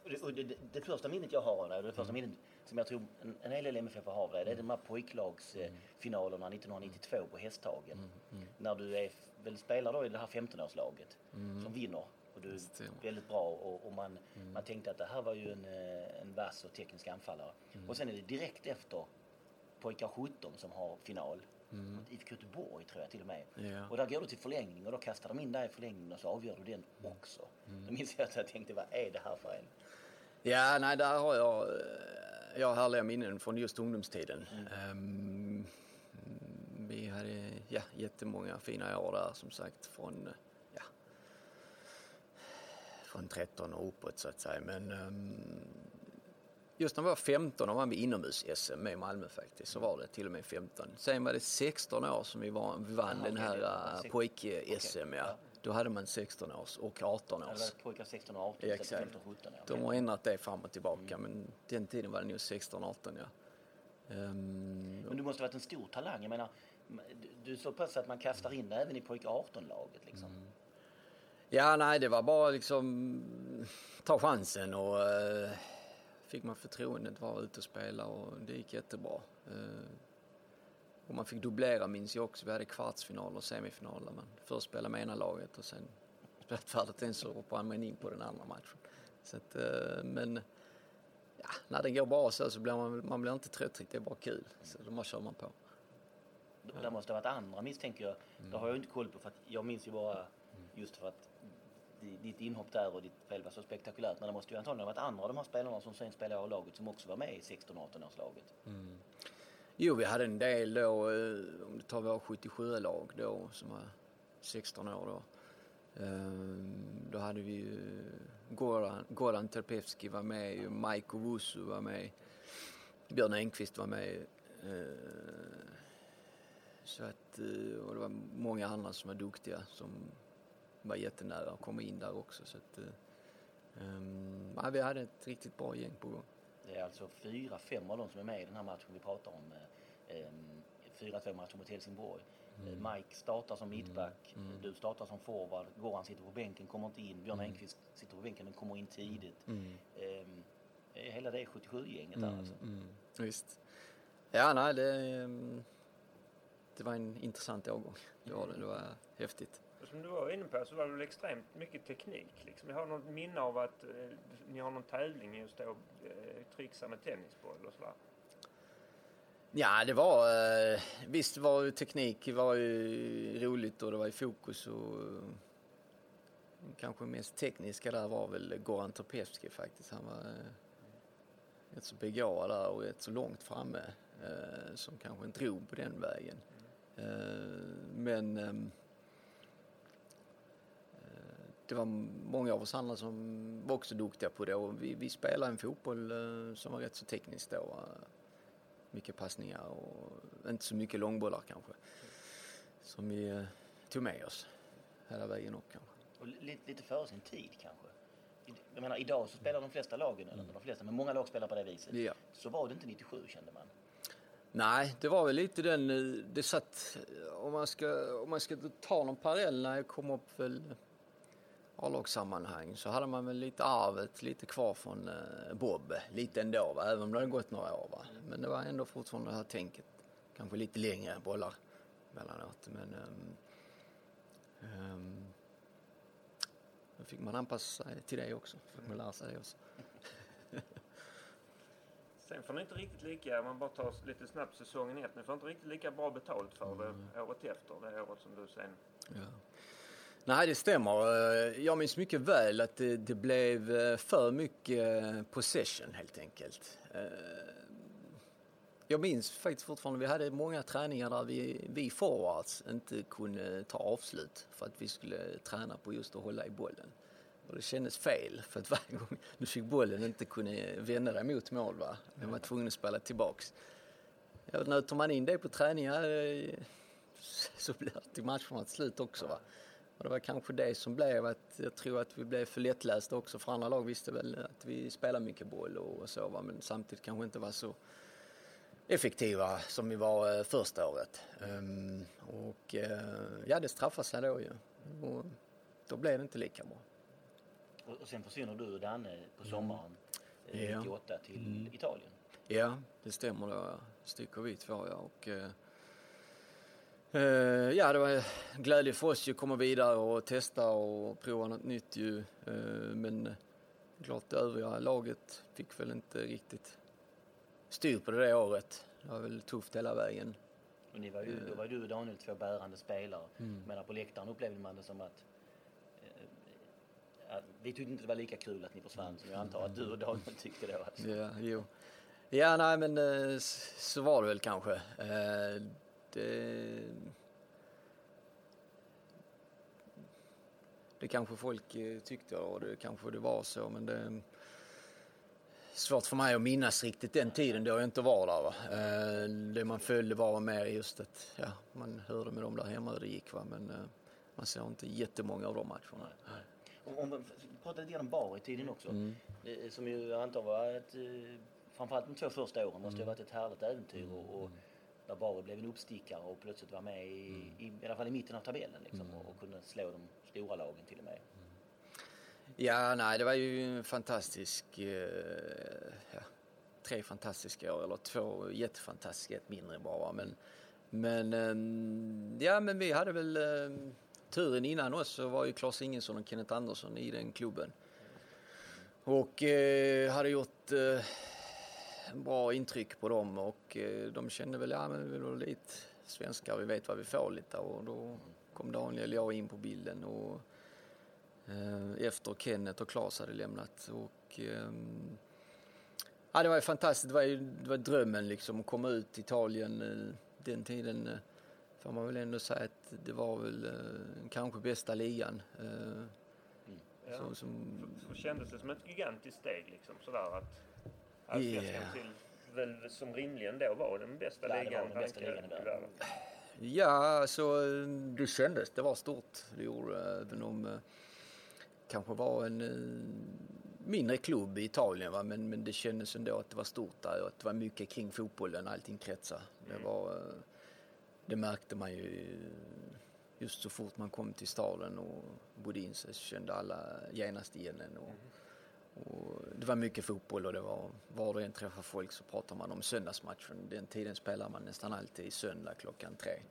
Och det, och det, det, första minnet jag har av det, det första minnet som jag tror en, en hel del MFF har av det, är de här pojklagsfinalerna 1992 på Hästhagen. När du är, väl spelar då i det här 15-årslaget som vinner. Du är väldigt bra och, och man, man tänkte att det här var ju en, eh, en vass och teknisk anfallare. Och sen är det direkt efter pojkar 17 som har final. Mot IFK Göteborg tror jag till och med. Ja. Och där går du till förlängning och då kastar de in dig i förlängningen och så avgör du den också. Då minns jag att jag tänkte, vad är det här för en? Ja, nej, där har jag, eh, jag har härliga minnen från just ungdomstiden. Ehm, vi hade ja, jättemånga fina år där som sagt från, eh, från 13 och uppåt så att säga. Men ehm, just när vi var 15 då vann vi inomhus-SM med Malmö faktiskt. Så var det till och med 15. Sen var det 16 år som vi, var, vi vann den här sex- pojk-SM. okej, ja. ja. Då hade man 16 års och 18 Det års. var pojkar 16 och 18, Ja, så exakt. 15 och 17. Ja. De har ändrat det fram och tillbaka men den tiden var det nog 16-18 ja. Ehm, Men du måste ha varit en stor talang. Jag menar, du, är så pass att man kastar in även i pojk 18-laget liksom. Ja, nej det var bara liksom ta chansen och uh, fick man förtroendet vara ute och spela och det gick jättebra. Eh, och man fick dubblera minns jag också. Vi hade kvartsfinal och semifinal där man först spelade med ena laget och sen spelat färdigt den så hoppade man in på den andra matchen. Så att, eh, men ja, när det går bra så, så blir man, man blir inte trött riktigt, det är bara kul. Så då bara kör man på. Det måste ha varit andra misstänker jag. Det har jag inte koll på för att jag minns ju bara just för att ditt inhopp där och ditt spel var så spektakulärt. Men det måste ju antagligen ha varit andra av de här spelarna som sen spelade i A-laget som också var med i 16-18-årslaget. Mm. Jo, vi hade en del då, eh, om du tar vår 77-lag då, som var 16 år då. Ehm, då hade vi ju Goran, Goran Terpevski var med, ju Maiko Wusu var med, Björn Engqvist var med. Ehm, så att, eh, och det var många andra som var duktiga som var jättenära att komma in där också. Så att, ehm, ja, vi hade ett riktigt bra gäng på gång. Det är alltså fyra, fem av dem som är med i den här matchen vi pratar om. ehm, 4-2 matchen mot Helsingborg. Eh, Mike startar som mittback, du startar som forward, Goran sitter på bänken, kommer inte in. Björn Engqvist sitter på bänken men kommer in tidigt. Eh, hela det 77-gänget där alltså. Mm, visst. Ja, nej, det, ehm, det var en intressant årgång. Det var det. Det var häftigt. Och Som du var inne på så var det väl extremt mycket teknik. Liksom. Jag har något minne av att eh, ni har någon tävling i att stå och eh, trixa med tennisboll och sådär. Ja, det var... Eh, visst var ju teknik var ju roligt och det var i fokus och eh, kanske mest tekniska där var väl Goran Topevski faktiskt. Han var eh, rätt så begåvad där och rätt så långt framme eh, som kanske inte drog på den vägen. Eh, men eh, det var många av oss andra som var också duktiga på det och vi, vi spelade en fotboll eh, som var rätt så teknisk då. eh, mycket passningar och inte så mycket långbollar kanske. Som vi eh, tog med oss hela vägen upp kanske. Och lite, lite före sin tid kanske. Jag menar idag så spelar de flesta lagen, eller inte de flesta, men många lag spelar på det viset. Ja. Så var det inte 97 kände man. Nej, det var väl lite den, det satt, om man ska, om man ska ta någon parallell när jag kom upp väl A-lagssammanhang så hade man väl lite arvet lite kvar från eh, Bob, lite ändå, va? även om det hade gått några år. Va? Men det var ändå fortfarande det här tänket, kanske lite längre bollar mellanåt. Men um, um, då fick man anpassa sig till det också, fick man lära sig det också. Sen får ni inte riktigt lika, om man bara tar lite snabbt säsongen ett, ni får inte riktigt lika bra betalt för det året efter, det året som du sen... Ja. Nej, det stämmer. Eh, jag minns mycket väl att det, det blev eh, för mycket eh, possession helt enkelt. Jag minns faktiskt fortfarande, vi hade många träningar där vi, vi forwards inte kunde ta avslut för att vi skulle träna på just att hålla i bollen. Och det kändes fel för att varje gång du fick bollen inte kunde vända dig mot mål va. Man var tvungen att spela tillbaks. Ja, nöter man in det på träningar så blir alltid matcherna till slut också va. Och det var kanske det som blev att jag tror att vi blev för lättlästa också för andra lag visste väl att vi spelar mycket boll och så va men samtidigt kanske inte var så effektiva som vi var eh, första året. Ehm, och eh, ja, det straffade sig då ju. Och då blev det inte lika bra. Och, och sen försvinner du och Danne på sommaren eh, Ja. 98 till Italien. Ja, det stämmer då. Sticker vi två ja. Och, eh, eh, ja, det var en glädje för oss att komma vidare och testa och prova något nytt ju. Eh, men eh, klart det övriga laget fick väl inte riktigt styr på det det året. Det var väl tufft hela vägen. Och ni var ju, då var du och Daniel två bärande spelare. Mm. Men på läktaren upplevde man det som att eh, vi tyckte inte det var lika kul att ni försvann som jag antar att du och Daniel tyckte då. Alltså. Ja, jo. Ja, nej men eh, så var det väl kanske. Eh, Det, det kanske folk eh, tyckte och det kanske det var så men det är svårt för mig att minnas riktigt den tiden då jag inte var där. Va? Eh, Det man följde var mer just att ja, man hörde med dem där hemma hur det gick va? men man såg inte jättemånga av de matcherna. Om, vi pratade lite grann om bar i tiden också. Mm. Som ju jag antar var ett, framförallt de två första åren måste ju ha Mm. varit ett härligt äventyr och, och där Bari blev en uppstickare och plötsligt var med i, Mm. i, i alla fall i mitten av tabellen liksom, och, och kunde slå de stora lagen till och med. Ja, nej, det var ju en fantastisk, eh, ja, tre fantastiska år, eller två jättefantastiska, ett mindre bara. Men, men, ehm, ja, men vi hade väl ehm, turen innan oss så var ju Claes Ingesson och Kenneth Andersson i den klubben. Och eh, hade gjort eh, bra intryck på dem och eh, de kände väl, ja men vi är lite svenskar, vi vet vad vi får lite och då kom Daniel och jag in på bilden och eh, efter Kenneth och Claes hade lämnat. Och, ehm, ja, det var ju fantastiskt, det var ju det var drömmen liksom att komma ut till Italien eh, den tiden. eh, Får man väl ändå säga att det var väl eh, kanske bästa ligan. eh, Ja. så, som, Så kändes det som ett gigantiskt steg liksom sådär att allsvenskan Yeah. till väl som rimligen då var den bästa Ja, det var ligan den bästa ligan i världen. Ja, så eh, det kändes. Det var stort. Det gjorde det, även om eh, kanske var en eh, mindre klubb i Italien. Va? Men, men det kändes ändå att det var stort där och att det var mycket kring fotbollen. Allting kretsade. Det, var, eh, det märkte man ju just så fort man kom till staden och bodde in sig så kände alla genast igen en. Och, och det var mycket fotboll och det var var du än träffade folk så pratar man om söndagsmatchen. Den tiden spelar man nästan alltid söndag klockan tre.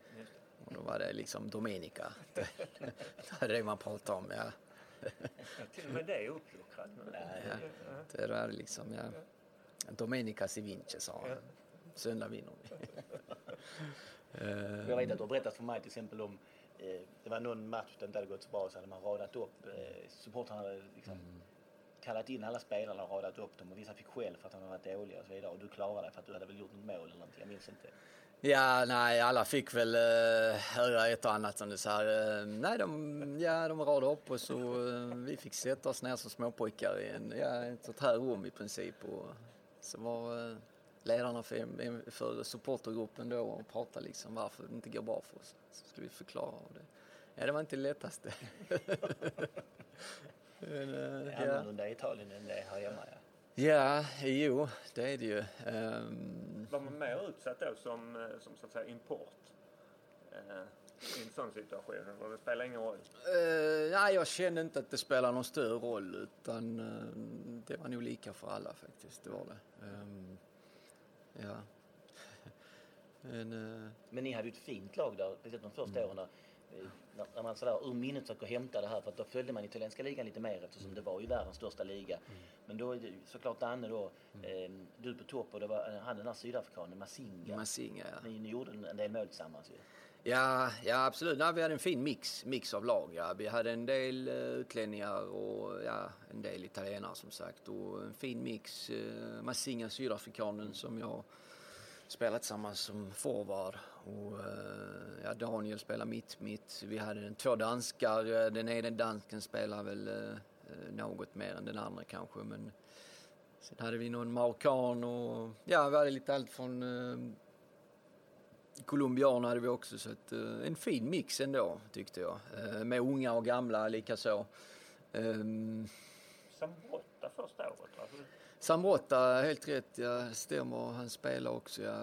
Och då var det liksom Domenica. Det, är det man pratar om. Ja. Till och med det är uppluckrat nu. Ja. Det är liksom, ja. Domenica si vince sa han. Söndag vinner vi. Eh, Jag vet att du har berättat för mig till exempel om eh, det var någon match där det inte hade gått så bra så hade man radat upp, eh, supportrarna liksom kallat in alla spelarna och radat upp dem och vissa fick skäll för att de hade varit dåliga och så vidare och du klarade dig för att du hade väl gjort något mål eller någonting, jag minns inte. Ja, nej, alla fick väl uh, höra ett och annat som det så här. Eh, nej, de, ja, de radade upp och så vi fick sätta oss ner som småpojkar i en, ja, ett sånt här rum i princip. Och så var, ledarna för, för supportergruppen då och pratade liksom varför det inte går bra för oss. Så skulle vi förklara och det. Ja, det var inte det lättaste. Uh, det är annorlunda i Italien än det är här hemma. Ja. Ja, jo, det är det ju. Um... Var man mer utsatt då som, eh, som så att säga import? Uh, I en sån situation? Eller det spelar ingen roll? Uh, nej, jag kände inte att det spelar någon större roll utan uh, det var nog lika för alla faktiskt. Det var det. Um, ja. Men, Men ni hade ju ett fint lag där, speciellt de första mm. åren när man sådär ur minnet försöker hämta det här för att då följde man italienska ligan lite mer eftersom det var ju världens största liga. Mm. Men då är det såklart Danne då, mm. eh, du på topp och det var han den där sydafrikanen Masinga. Masinga ja. Ni, ni gjorde en del mål tillsammans ju. Ja, ja absolut. Nej, vi hade en fin mix, mix av lag. Ja. Vi hade en del uh, utlänningar och ja, en del italienare som sagt. Och en fin mix. Uh, Masinga, sydafrikanen som jag spelat tillsammans som forward och eh, ja, Daniel spelar mitt mitt. Vi hade två danskar. Eh, den ena dansken spelar väl eh, något mer än den andra kanske men sen hade vi någon marockan och ja, vi hade lite allt från eh, colombianer hade vi också så att, en fin mix ändå tyckte jag. Med unga och gamla likaså. Ehm, um, Sambotta första året va? Sambrotta, helt rätt, ja, stämmer. Han spelar också, ja,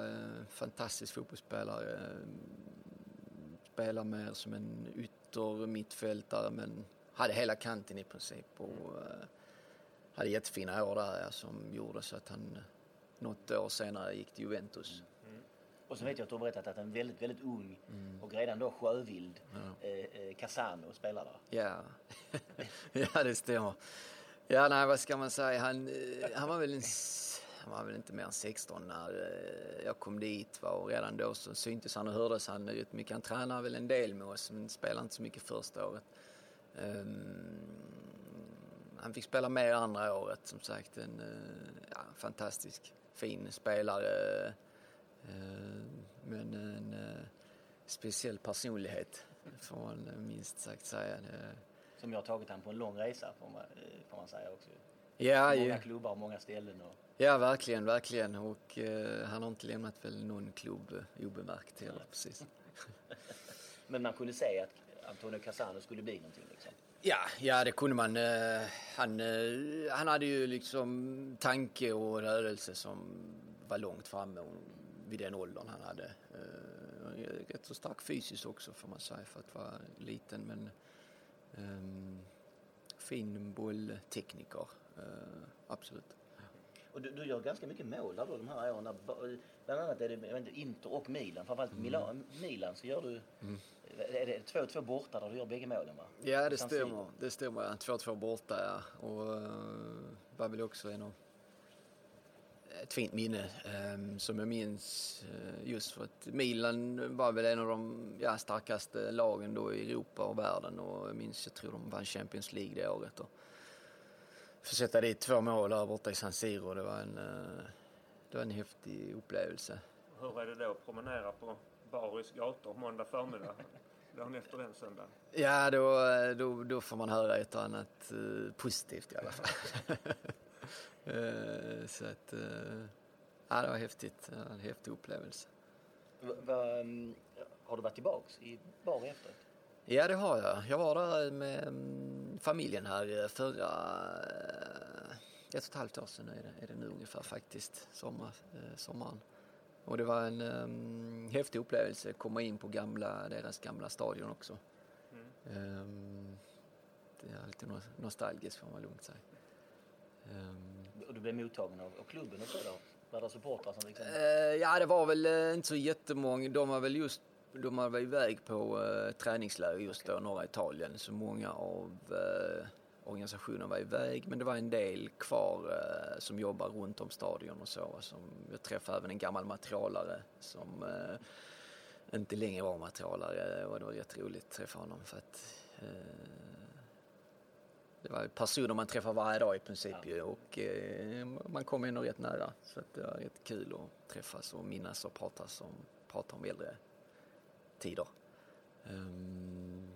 fantastisk fotbollsspelare. Spelar mer som en ytter mittfältare men hade hela kanten i princip och uh, hade jättefina år där ja, som gjorde så att han något år senare gick till Juventus. Mm. Och så vet jag att du har berättat att en väldigt, väldigt ung mm. och redan då sjövild ja. eh, eh Casano spelar där. Ja, ja det stämmer. Ja, nej, vad ska man säga? Han, eh, han, var väl en, han var väl inte mer än 16 när eh, jag kom dit. Va? Och redan då så syntes han och hördes han rätt mycket. Han tränade väl en del med oss, men spelade inte så mycket första året. Um, han fick spela mer andra året, som sagt. En eh, ja, fantastisk, fin spelare. Uh, men en uh, speciell personlighet, får man minst sagt säga. Det, som jag har tagit han på en lång resa får man, eh, får man säga också. Ja, många ja. klubbar och många ställen. Och... Ja, verkligen, verkligen. Och uh, han har inte lämnat väl någon klubb obemärkt heller, precis. Men man kunde säga att Antonio Casano skulle bli någonting liksom? Ja, ja det kunde man. Uh, han, han hade ju liksom tanke och rörelse som var långt framme vid den åldern han hade. Rätt så stark fysiskt också får man säga för att vara liten men Um, fin bolltekniker, uh, absolut. Och du, du, gör ganska mycket mål där då de här åren. Bland annat är det jag inte, Inter och Milan. Framförallt mm. Milan, Milan så gör du... Mm. Är det 2-2 borta där du gör bägge målen va? Ja det stämmer. Det stämmer ja. 2-2 borta ja. Och uh, var väl också en av ett fint minne um, som jag minns uh, just för att Milan var väl en av de ja, starkaste lagen då i Europa och världen och jag minns, jag tror de vann Champions League det året. Och få sätta dit två mål där borta i San Siro, det var en, uh, det var en häftig upplevelse. Hur är det då att promenera på Baris gator måndag förmiddag? dagen efter den söndagen? Ja, då, då, då får man höra ett och annat positivt i alla fall. Eh, så att, eh, ja, det var häftigt. En häftig upplevelse. Va, va, mm, har du varit tillbaks i bar efteråt? Ja, det har jag. Jag var där med mm, familjen här förra ett och ett halvt år sedan är det, är det nu ungefär faktiskt, sommar, sommaren. Och det var en um, häftig upplevelse att komma in på gamla, deras gamla stadion också. Mm. Um, det är alltid nostalgiskt får man lugnt säga. Um, och du blev mottagen av, av klubben och så då? Var det supportrar som liksom... Uh, ja, det var väl uh, inte så jättemånga. De var väl just de var iväg på uh, träningsläger just då, norra Italien, så många av uh, organisationen var iväg. Men det var en del kvar uh, som jobbar runt om stadion och så. Som, jag träffade även en gammal materialare som inte längre var materialare och det var rätt roligt att träffa honom för att det var personer man träffar varje dag i princip ja. ju, och eh, man kom ändå rätt nära. Så att det var rätt kul att träffas och minnas och pratas om, prata om äldre tider. Um,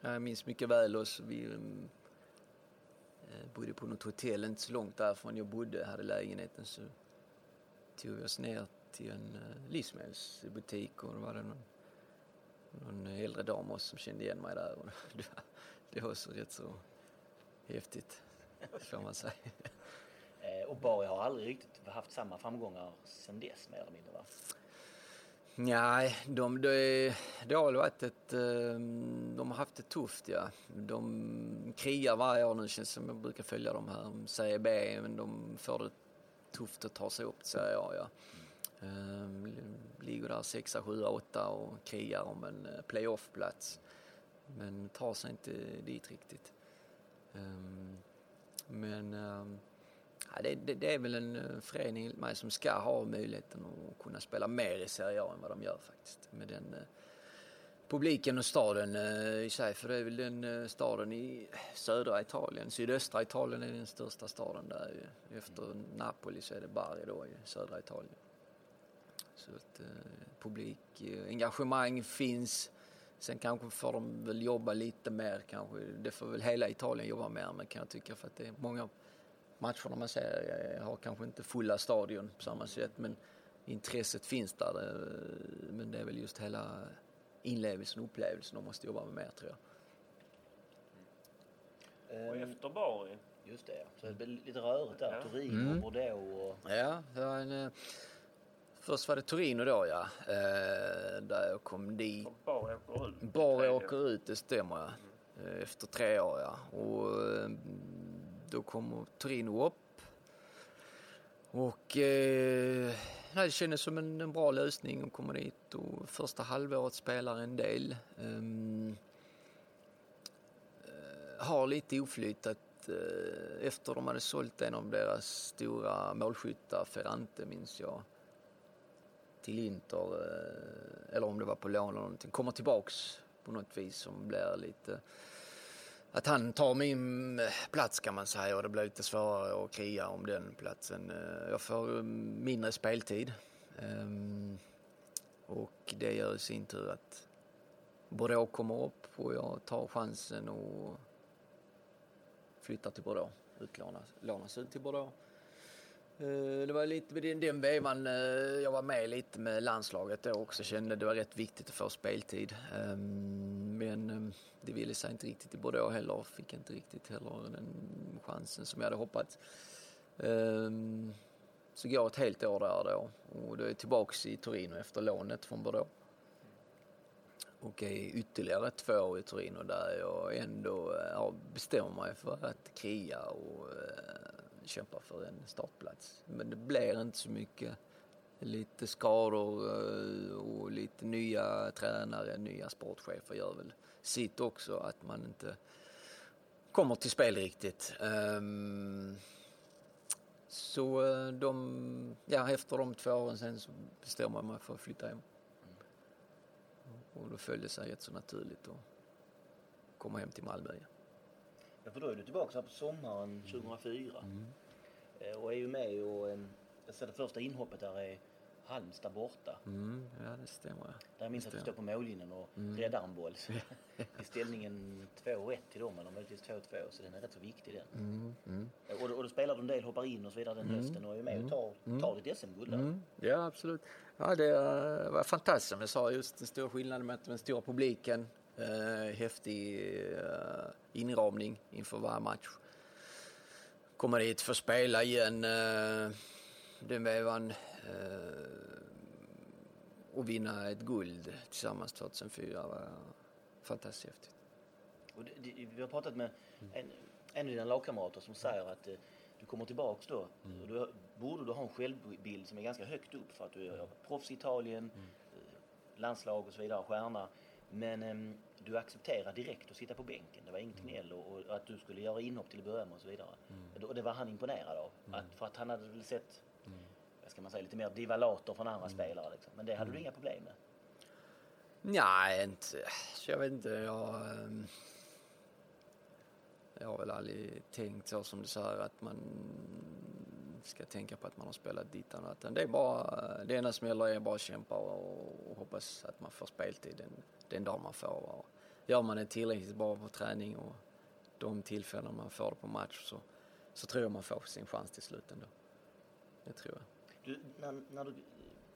jag minns mycket väl oss. vi um, bodde på något hotell inte så långt därifrån jag bodde, hade lägenheten så tog vi oss ner till en uh, livsmedelsbutik och då var det någon, någon äldre dam också som kände igen mig där. Och det, var, det var så rätt så häftigt, får man säga. Eh, och Bari har aldrig riktigt haft samma framgångar sen dess mer eller mindre va? Nej, de, de, det har varit ett... eh, De har haft det tufft, ja. De krigar varje år nu, känns som jag brukar följa dem här. De säger B, men de får det tufft att ta sig upp Serie A, ja. Eh, Ligger där sexa, sjua, åtta och krigar om en eh, playoff-plats. Men tar sig inte dit riktigt. Eh, Men eh, Ja, det, det, det är väl en eh, förening enligt mig som ska ha möjligheten att kunna spela mer i Serie A än vad de gör faktiskt. Med den eh, publiken och staden eh, i sig. För det är väl den staden i södra Italien. Sydöstra Italien är den största staden där. ju. Efter Napoli så är det Bari då i södra Italien. Så att eh, publik, engagemang finns. Sen kanske får de väl jobba lite mer kanske. Det får väl hela Italien jobba mer med kan jag tycka. För att det är många matcherna man ser har kanske inte fulla stadion på samma sätt men intresset finns där. eh, Men det är väl just hela inlevelsen och upplevelsen de måste jobba med mer tror jag. Och Ehm, efter Bari, Just det, så det blir lite rörigt där. Ja. Torino, Mm. Bordeaux och... Ja, det var en, eh, först var det Torino då ja, eh, där jag kom dit. och Bari åker ut. Bara Tredje. åker ut, det stämmer ja. Eh, Efter tre år ja. Och eh, då kommer Torino upp. Och eh, det kändes som en, en bra lösning att komma dit och första halvåret spelar en del. Eh, har lite oflyt att eh, efter de hade sålt en av deras stora målskyttar, Ferrante minns jag, till Inter, eh, eller om det var på lån eller någonting, kommer tillbaks på något vis som blir lite att han tar min eh, plats kan man säga och det blir lite svårare att kriga om den platsen. Eh, jag får mindre speltid ehm, och det gör i sin tur att Bordeaux kommer upp och jag tar chansen och flyttar till Bordeaux, utlånas lånas ut till Bordeaux. Eh, det var lite med den, den vevan eh, jag var med lite med landslaget då också. Kände det var rätt viktigt att få speltid. Ehm, men ehm, det ville sig inte riktigt i Bordeaux heller. Fick inte riktigt heller den chansen som jag hade hoppats. Ehm, så går ett helt år där då och då är jag tillbaks i Torino efter lånet från Bordeaux. Och är ytterligare två år i Torino där jag ändå eh, ja, bestämmer mig för att kriga och kämpa för en startplats. Men det blir inte så mycket. Lite skador eh, och lite nya tränare, nya sportchefer gör väl sitt också att man inte kommer till spel riktigt. Ehm, så eh, de, ja, efter de två åren sen så bestämmer man mig för att flytta hem. Och då följde det sig rätt så naturligt att komma hem till Malmö igen. Ja, för då är du tillbaka här på sommaren 2004. Eh, Och är ju med och... eh, Jag ser det första inhoppet där är Halmstad borta. Mm, ja, det stämmer. Där jag minns att du står på mållinjen och räddar en boll. I ställningen 2-1 till dem, eller möjligtvis 2-2, så den är rätt så viktig den. Mm, mm. Och, då- och då spelar du en del, hoppar in och så vidare den hösten och är med och tar, tar ditt SM-guld. Mm, ja, absolut. Ja, det eh, var fantastiskt som jag sa, just den stora skillnaden med den stora publiken. Eh, häftig eh, inramning inför varje match. Komma dit för att spela igen eh, den vevan eh, och vinna ett guld tillsammans 2004 var fantastiskt häftigt. Det, det, vi har pratat med en, en av dina lagkamrater som säger att eh, du kommer tillbaks då. Och du, borde du ha en självbild som är ganska högt upp för att du är proffs i Italien, eh, landslag och så vidare, stjärna. Men ehm, du accepterar direkt att sitta på bänken. Det var inget gnäll och, och att du skulle göra inhopp till att börja med och så vidare. Det- Och det var han imponerad av. Att, för att han hade väl sett, vad ska man säga, lite mer divalater från andra spelare. Liksom. Men det hade du inga problem med. Nej, inte. Jag vet inte. Jag, ehm, jag har väl aldrig tänkt så som du säger att man ska tänka på att man har spelat dit och datten. Det är bara, det enda som gäller är bara att kämpa och, och hoppas att man får speltid den, den dag man får. Och gör man det tillräckligt bra på träning och de tillfällen man får det på match så, så tror jag man får sin chans till slut ändå. Det tror jag. Du, när, när du,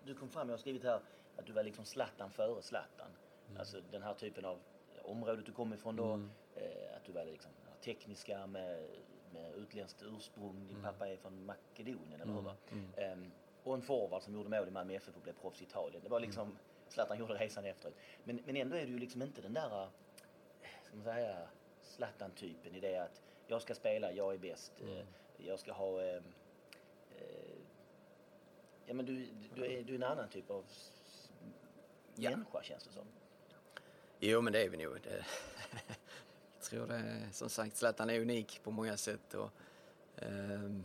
du kom fram, jag har skrivit här att du var liksom Zlatan före Zlatan. Mm. Alltså den här typen av området du kom ifrån då. Eh, att du var liksom tekniska med, med utländskt ursprung. Din pappa är från Makedonien, eller hur? Ehm, och en forward som gjorde mål i Malmö FF och blev proffs i Italien. Det var liksom, Zlatan gjorde resan efteråt. Men, men ändå är du ju liksom inte den där, eh, ska man säga, Zlatan-typen i det att jag ska spela, jag är bäst. eh, Jag ska ha eh, eh, Ja men du, du, är, du är en annan typ av Ja. människa känns det som. Jo, men det är vi nog. Det, jag tror det, som sagt, Zlatan är unik på många sätt. Och, ehm,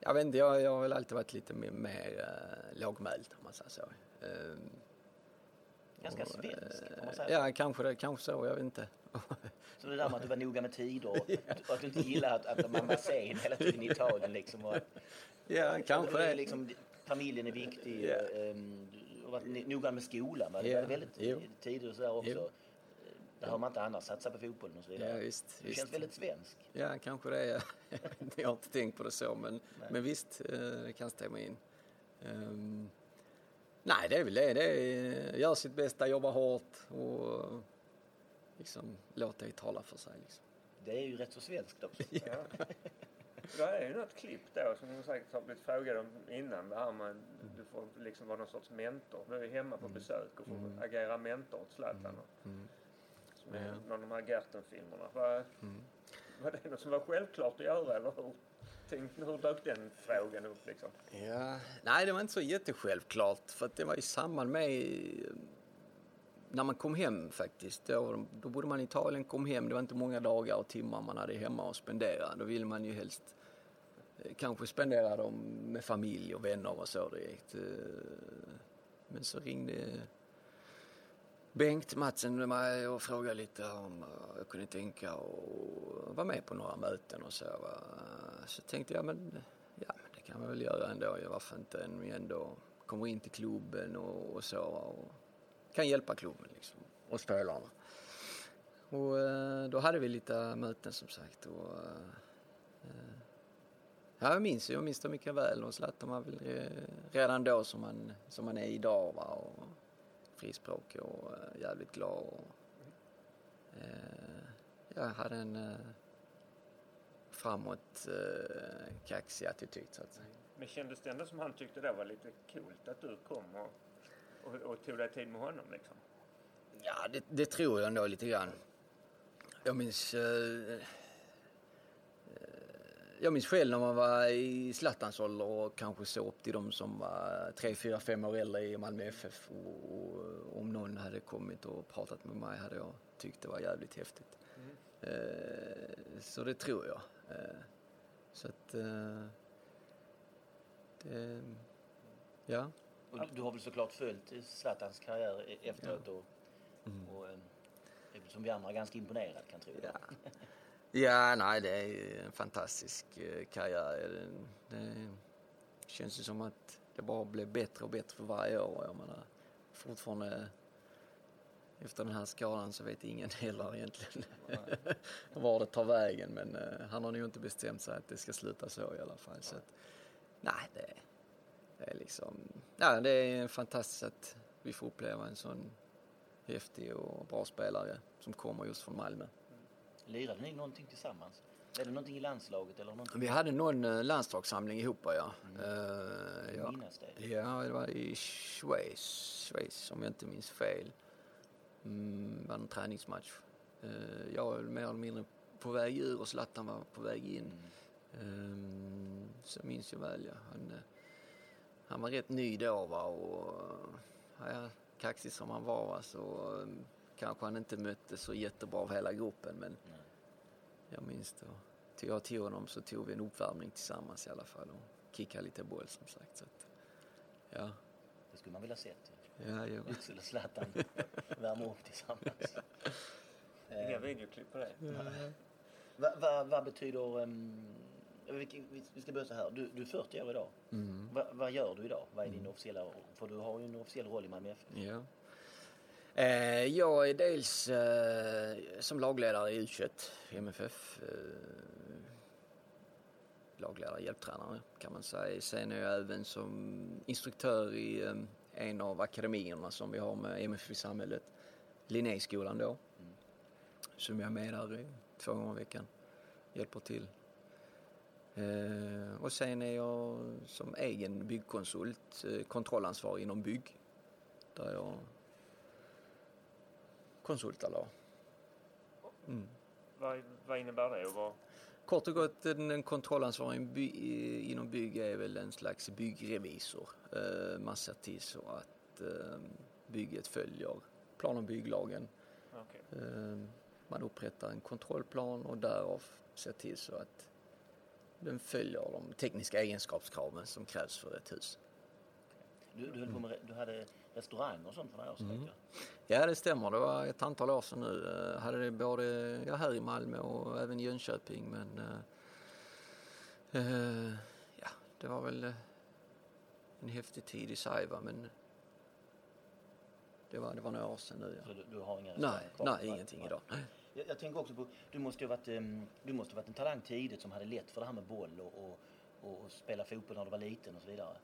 jag vet inte, jag, jag har väl alltid varit lite mer, mer uh, lågmäld om man säger så. Ehm, Ganska och, svensk eh, kan man säga. Ja, kanske det, kanske så, jag vet inte. Så det där med att du var noga med tider och, att du inte gillar att, att man var sen hela tiden i Italien liksom. Och, ja, kanske det. det. Liksom, familjen är viktig. Ja. och, ehm, varit no- noga med skolan. Va? Det Ja, var väldigt jo. tidigt och sådär också. Jo. Det hör man inte annars, satsa på fotbollen och så vidare. Ja, visst. Du visst. känns väldigt svensk. Ja, kanske det är. jag har inte tänkt på det så, men, men visst, eh, det kan stämma in. Ehm, nej, det är väl det. det är, gör sitt bästa, jobba hårt och liksom låta det tala för sig. Liksom. Det är ju rätt så svenskt också. Ja. Det är ju något klipp då som du säkert har blivit frågad om innan. Det här med du får liksom vara någon sorts mentor. Du är hemma på besök och får agera mentor åt Zlatan. Som är någon av de här Gerten-filmerna. Var, var det något som var självklart att göra eller hur, tänk, hur dök den frågan upp liksom? Ja, nej, det var inte så jättesjälvklart för att det var i samband med när man kom hem faktiskt. Då, då bodde man i Italien, kom hem, det var inte många dagar och timmar man hade hemma och spendera. Då ville man ju helst eh, kanske spendera dem med familj och vänner och så direkt. Eh, men så ringde Bengt Matsen med mig och frågade lite om eh, jag kunde tänka och vara med på några möten och så. Eh, så tänkte jag, men ja, men det kan man väl göra ändå. Varför inte? När vi ändå kommer in till klubben och, och så. Och kan hjälpa klubben liksom. Och spelarna. Och eh, då hade vi lite möten som sagt. Och, ja, jag minns, jag minns det mycket väl. Och Zlatan var väl redan då som han, som han är idag. Va? Och frispråkig och eh, jävligt glad. Och, eh, jag hade en eh, framåt eh, kaxig attityd så att säga. Men kändes det ändå som han tyckte det var lite coolt att du kom och, och, och tog dig tid med honom liksom? Ja, det, det tror jag ändå lite grann. Jag minns... Eh, eh, jag minns själv när man var i Zlatans ålder och kanske såg upp till de som var tre, fyra, fem år äldre i Malmö FF. Och, och om någon hade kommit och pratat med mig hade jag tyckt det var jävligt häftigt. Eh, så det tror jag. Eh, så att... Eh, det, ja. Och du, har väl såklart följt Zlatans karriär e- efteråt och, och eh, är väl som vi andra ganska imponerad kan tro. Ja. ja, nej det är en fantastisk eh, karriär. Det, det känns ju som att det bara blir bättre och bättre för varje år. Jag menar, fortfarande efter den här skadan så vet ingen heller egentligen var det tar vägen. Men eh, han har nog inte bestämt sig att det ska sluta så i alla fall. Så att, nej, det, det är liksom... Ja, det är fantastiskt att vi får uppleva en sån häftig och bra spelare som kommer just från Malmö. Lirade ni någonting tillsammans? Är det någonting i landslaget eller någonting? Vi hade någon eh, landslagssamling ihop, ja. Eh, ja. Minnas det? Ja, det var i Schweiz, Schweiz om jag inte minns fel. Mm, var en träningsmatch. Eh, jag var mer eller mindre på väg ur och Zlatan var på väg in. Mm. så minns jag väl, ja. Han, han var rätt ny då, va, och ja, kaxig som han var, va, så eh, kanske han inte mötte så jättebra av hela gruppen, men jag minns då. Till jag tog honom så tog vi en uppvärmning tillsammans i alla fall och kickade lite boll som sagt. Så att, ja, Det skulle man vilja sett. ja, ja. Yüksel och Zlatan värma upp tillsammans. Inga videoklipp på det. Vad va, vad betyder... Um, vi ska börja så här. Du, du är 40 år idag. Mm. Va, vad gör du idag? Vad är din officiella roll? För du har ju en officiell roll i Malmö FF. ja. Eh, jag är dels eh, som lagledare i U21, MFF. Eh, lagledare, hjälptränare kan man säga. Sen är jag även som instruktör i eh, en av akademierna som vi har med MFF i samhället, Linnéskolan då. Som jag är med där i två gånger i veckan, hjälper till. Eh, och sen är jag som egen byggkonsult eh, kontrollansvarig inom bygg. Där jag konsultar då. Vad, vad innebär det? Och vad, Kort och gott, en kontrollansvarig by, i- inom bygg är väl en slags byggrevisor. Eh, man ser till så att eh, bygget följer plan och bygglagen. okej. Eh, man upprättar en kontrollplan och därav ser till så att den följer de tekniska egenskapskraven som krävs för ett hus. Du, du, höll på med, du hade restaurang och sånt för några år sedan. jag. Ja, det stämmer. Det var ett antal år sedan nu. Jag hade det både ja, här i Malmö och även i Jönköping. Men eh, eh, ja, det var väl eh, en häftig tid i sig. Va? Men det var, det var några år sedan nu. Så Ja. du, du har inga Nej, kvar? nej, ingenting idag. Jag, jag tänker också på, du måste ju ha varit, ehm, du måste ha varit en talang tidigt som hade lätt för det här med boll och, och, och, spela fotboll när du var liten och så vidare.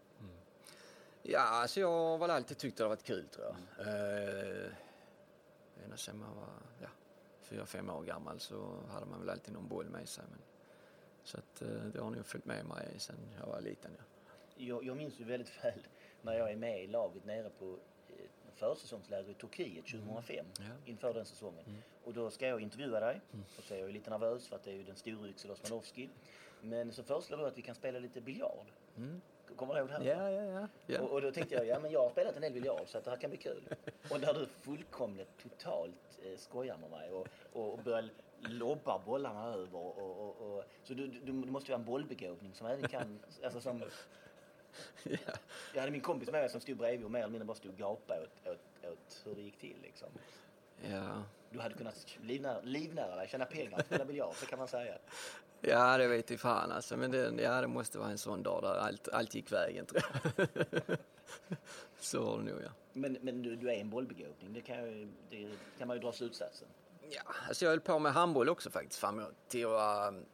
Ja, alltså jag har väl alltid tyckt det har varit kul tror jag. Eh, ända sedan man var ja, fyra, fem år gammal så hade man väl alltid någon boll med sig. Men, så att eh, det har nog följt med mig sedan jag var liten. Ja. Jag, jag minns ju väldigt väl när jag är med i laget nere på eh, försäsongsläger i Turkiet 2005 Ja. inför den säsongen. Och då ska jag intervjua dig och så är jag lite nervös för att det är ju den store Yxel Osmanowski. Men så föreslår du att vi kan spela lite biljard. Kommer du ihåg det här? Ja, ja, ja. ja. Och, och då tänkte jag, ja men jag har spelat en del biljard så att det här kan bli kul. Och där du fullkomligt totalt eh, skojar med mig och, och, börjar lobba bollarna över. Och, och, och, så du, du, du måste ju ha en bollbegåvning som även kan, alltså som, ja. jag hade min kompis med mig som stod bredvid och mer eller mindre bara stod och gapade åt, åt, åt hur det gick till liksom. ja. Du hade kunnat livnära, livnära dig, tjäna pengar spela biljard, så kan man säga. Ja, det vet jag fan alltså. Men det, ja, det måste vara en sån dag där allt, allt gick vägen tror jag. Så var det nog ja. Men, men du, du är en bollbegåvning, det kan, ju, det kan man ju dra slutsatsen. Ja, alltså jag höll på med handboll också faktiskt fram till jag var mm,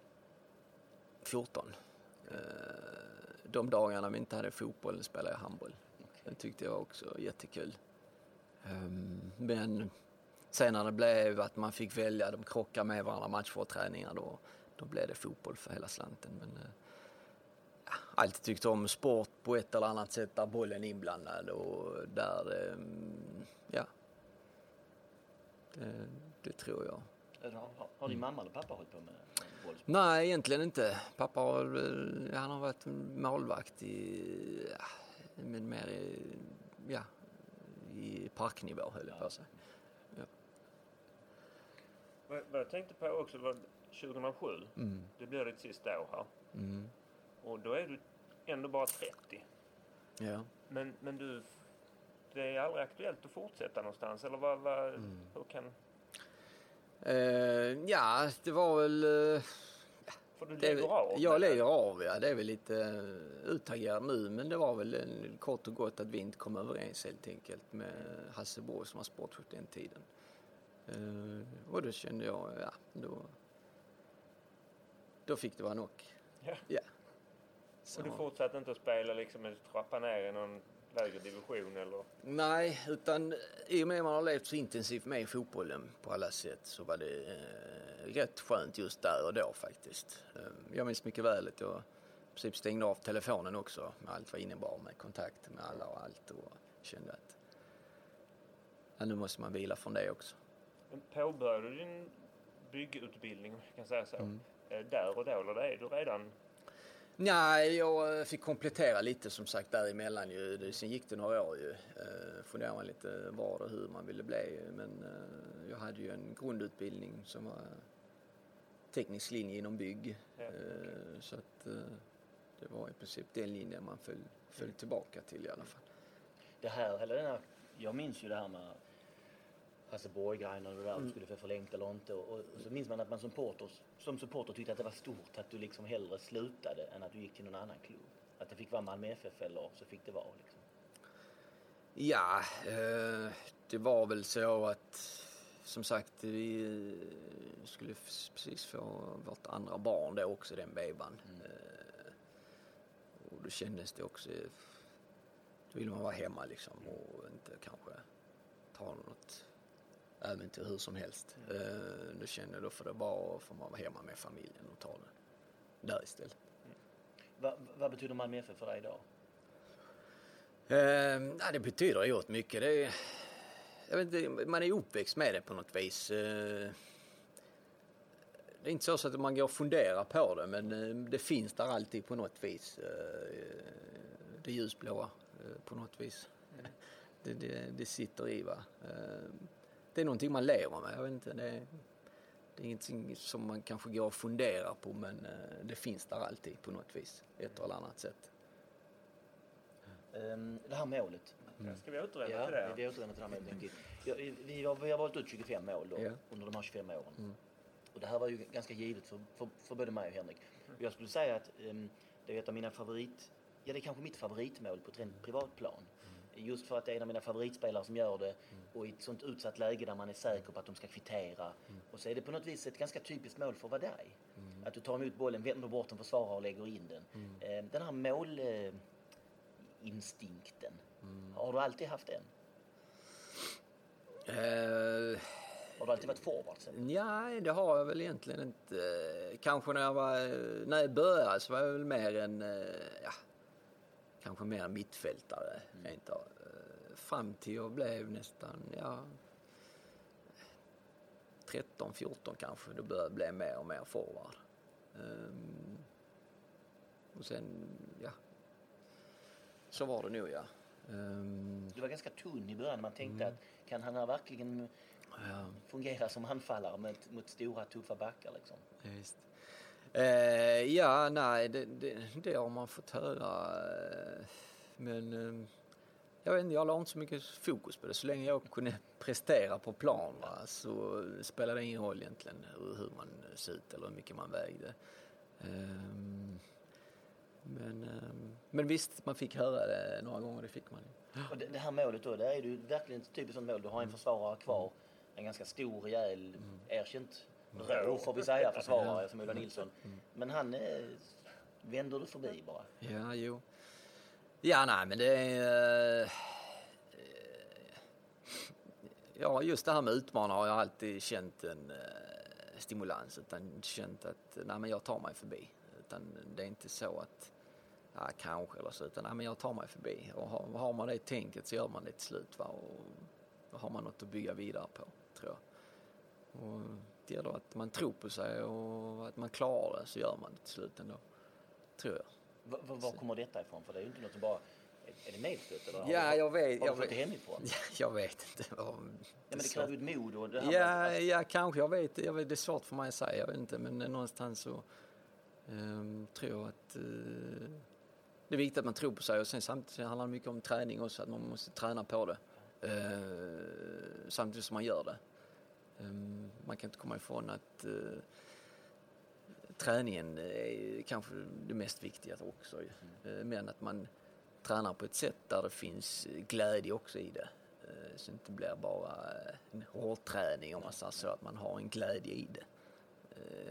14. Eh, De dagarna vi inte hade fotboll spelade jag handboll. Det tyckte jag också var jättekul. Ehm, Men sen när det blev att man fick välja, de krockade med varandra matcher och träningar, då, då blev det fotboll för hela slanten. Men eh, ja, alltid tyckt om sport på ett eller annat sätt där bollen är inblandad och där, ehm, ja. Det, det tror jag. Har, har, din mamma eller pappa hållit på med bollsport? Nej, egentligen inte. Pappa har, han har varit målvakt i, men mer i, ja, i parknivå höll jag på att säga. Vad, vad jag tänkte på också var 2007. Mm. Det blir ditt sista år här. Och då är du ändå bara 30. Ja. Men, men du, det är aldrig aktuellt att fortsätta någonstans? Eller vad, vad, Mm. hur kan... Eh, ja, det var väl... eh, För du väl- av? Jag lägger av, ja. Det är väl lite uh, uttagerat nu, men det var väl en, kort och gott att vi inte kom överens helt enkelt med Hasse Borg som var sportchef den tiden. Eh, och då kände jag, ja, då, då fick det vara nog. Ja. Ja. Och du fortsatte inte att spela liksom, eller trappa ner i någon lägre division eller? Nej, utan i och med att man har levt så intensivt med fotbollen på alla sätt så var det eh, rätt skönt just där och då faktiskt. Eh, jag minns mycket väl att jag i princip stängde av telefonen också med allt vad innebar med kontakt med alla och allt och kände att ja, nu måste man vila från det också. Påbörjade du din byggutbildning, om jag kan säga så, Mm. Eh, där och då? Eller är du redan... Nej, jag eh, fick komplettera lite som sagt däremellan ju. Det- Sen gick det några år ju. Eh, funderade man lite var och hur man ville bli. Men jag hade ju en grundutbildning som var teknisk linje inom bygg. Ja, Eh, Så att det var i princip den linjen man föll, föll tillbaka till i alla fall. Det här, hela den här, jag minns ju det här med Hasse Borg-grejen och det där, du skulle få förlängt eller inte. Och, och så minns man att man som supporter, som supporter tyckte att det var stort att du liksom hellre slutade än att du gick till någon annan klubb. Att det fick vara Malmö FF eller så fick det vara liksom. Ja, eh, det var väl så att som sagt vi skulle precis få vårt andra barn då också den beban. Eh, och då kändes det också, då ville man vara hemma liksom och inte kanske ta något äventyr hur som helst. Mm. Då kände jag då får det vara, får man vara hemma med familjen och ta det där istället. Mm. Va, vad betyder Malmö FF för dig idag? Eh, det betyder oerhört mycket. Det är, jag vet inte, man är uppväxt med det på något vis. Eh, det är inte så att man går och funderar på det men eh, det finns där alltid på något vis. Eh, det ljusblåa på något vis. Det, det, det sitter i va. Det är någonting man lever med. Jag vet inte, det, det är ingenting som man kanske går och funderar på men det finns där alltid på något vis. Ett eller annat sätt. Ehm, det här målet. Mm. Ska vi återvända ja, till det? vi återvänder till det här målet. Vi har, vi har valt ut 25 mål då, ja. under de här 25 åren. Mm. Och det här var ju ganska givet för, för, för både mig och Henrik. Och jag skulle säga att um, det är ett av mina favorit, ja det är kanske mitt favoritmål på ett privat plan. Mm. Just för att det är en av mina favoritspelare som gör det mm. och i ett sånt utsatt läge där man är säker på att de ska kvittera. Mm. Och så är det på något vis ett ganska typiskt mål för dig. Mm. Att du tar emot bollen, vänder bort den, försvarar och lägger in den. Uh, den här målinstinkten, uh, har du alltid haft den? Uh har du alltid varit forward? Nej, det har jag väl egentligen inte. Kanske när jag var, när jag började så var jag väl mer en, eh, ja, kanske mer mittfältare mm. rent av. Fram till jag blev nästan, ja, 13, 14 kanske, då började jag bli mer och mer forward. Um, och sen, ja, så var det nog ja. Um, du var ganska tunn i början. Man tänkte mm. att kan han verkligen ja. fungera som anfallare mot, mot stora tuffa backar liksom. Ja, just. Eh, ja, nej, det, det, det, har man fått höra. Eh, men eh, jag vet inte, jag la inte så mycket fokus på det. Så länge jag kunde prestera på plan va, så spelade det ingen roll egentligen hur man såg ut eller hur mycket man vägde. Um, men, um, men visst, man fick höra det några gånger, det fick man. Och det, det här målet då, det är ju verkligen ett typiskt sånt mål. Du har en mm. försvarare kvar en ganska stor, rejäl, mm. erkänt rå får vi säga försvarare som Ola Nilsson. Mm. Men han eh, vänder du förbi bara. Ja, jo. Ja, nej, men det är... Eh, ja, just det här med utmanare har jag alltid känt en eh, stimulans. Utan känt att, nej men jag tar mig förbi. Utan det är inte så att, ja kanske eller så, utan nej men jag tar mig förbi. Och har, har man det tänket så gör man det till slut va. Och då har man något att bygga vidare på tror jag. Och det gäller att man tror på sig och att man klarar det så gör man det till slut ändå. Tror jag. Var, var kommer detta ifrån? För det är ju inte något som bara är det medfött eller har ja, jag vet, har jag du fått det hemifrån? Ja, jag vet inte. Vad, ja, men det kräver ju mod och det här ja, ja, kanske. Jag vet, jag vet, det är svårt för mig att säga. Jag vet inte, men någonstans så um, tror jag att uh, det är viktigt att man tror på sig och sen samtidigt handlar det mycket om träning också, att man måste träna på det. Uh, samtidigt som man gör det. Ehm, man kan inte komma ifrån att uh, träningen är kanske det mest viktiga också. Mm. Men att man tränar på ett sätt där det finns glädje också i det. Uh, så det inte blir bara en hård träning om man säger så, att man har en glädje i det.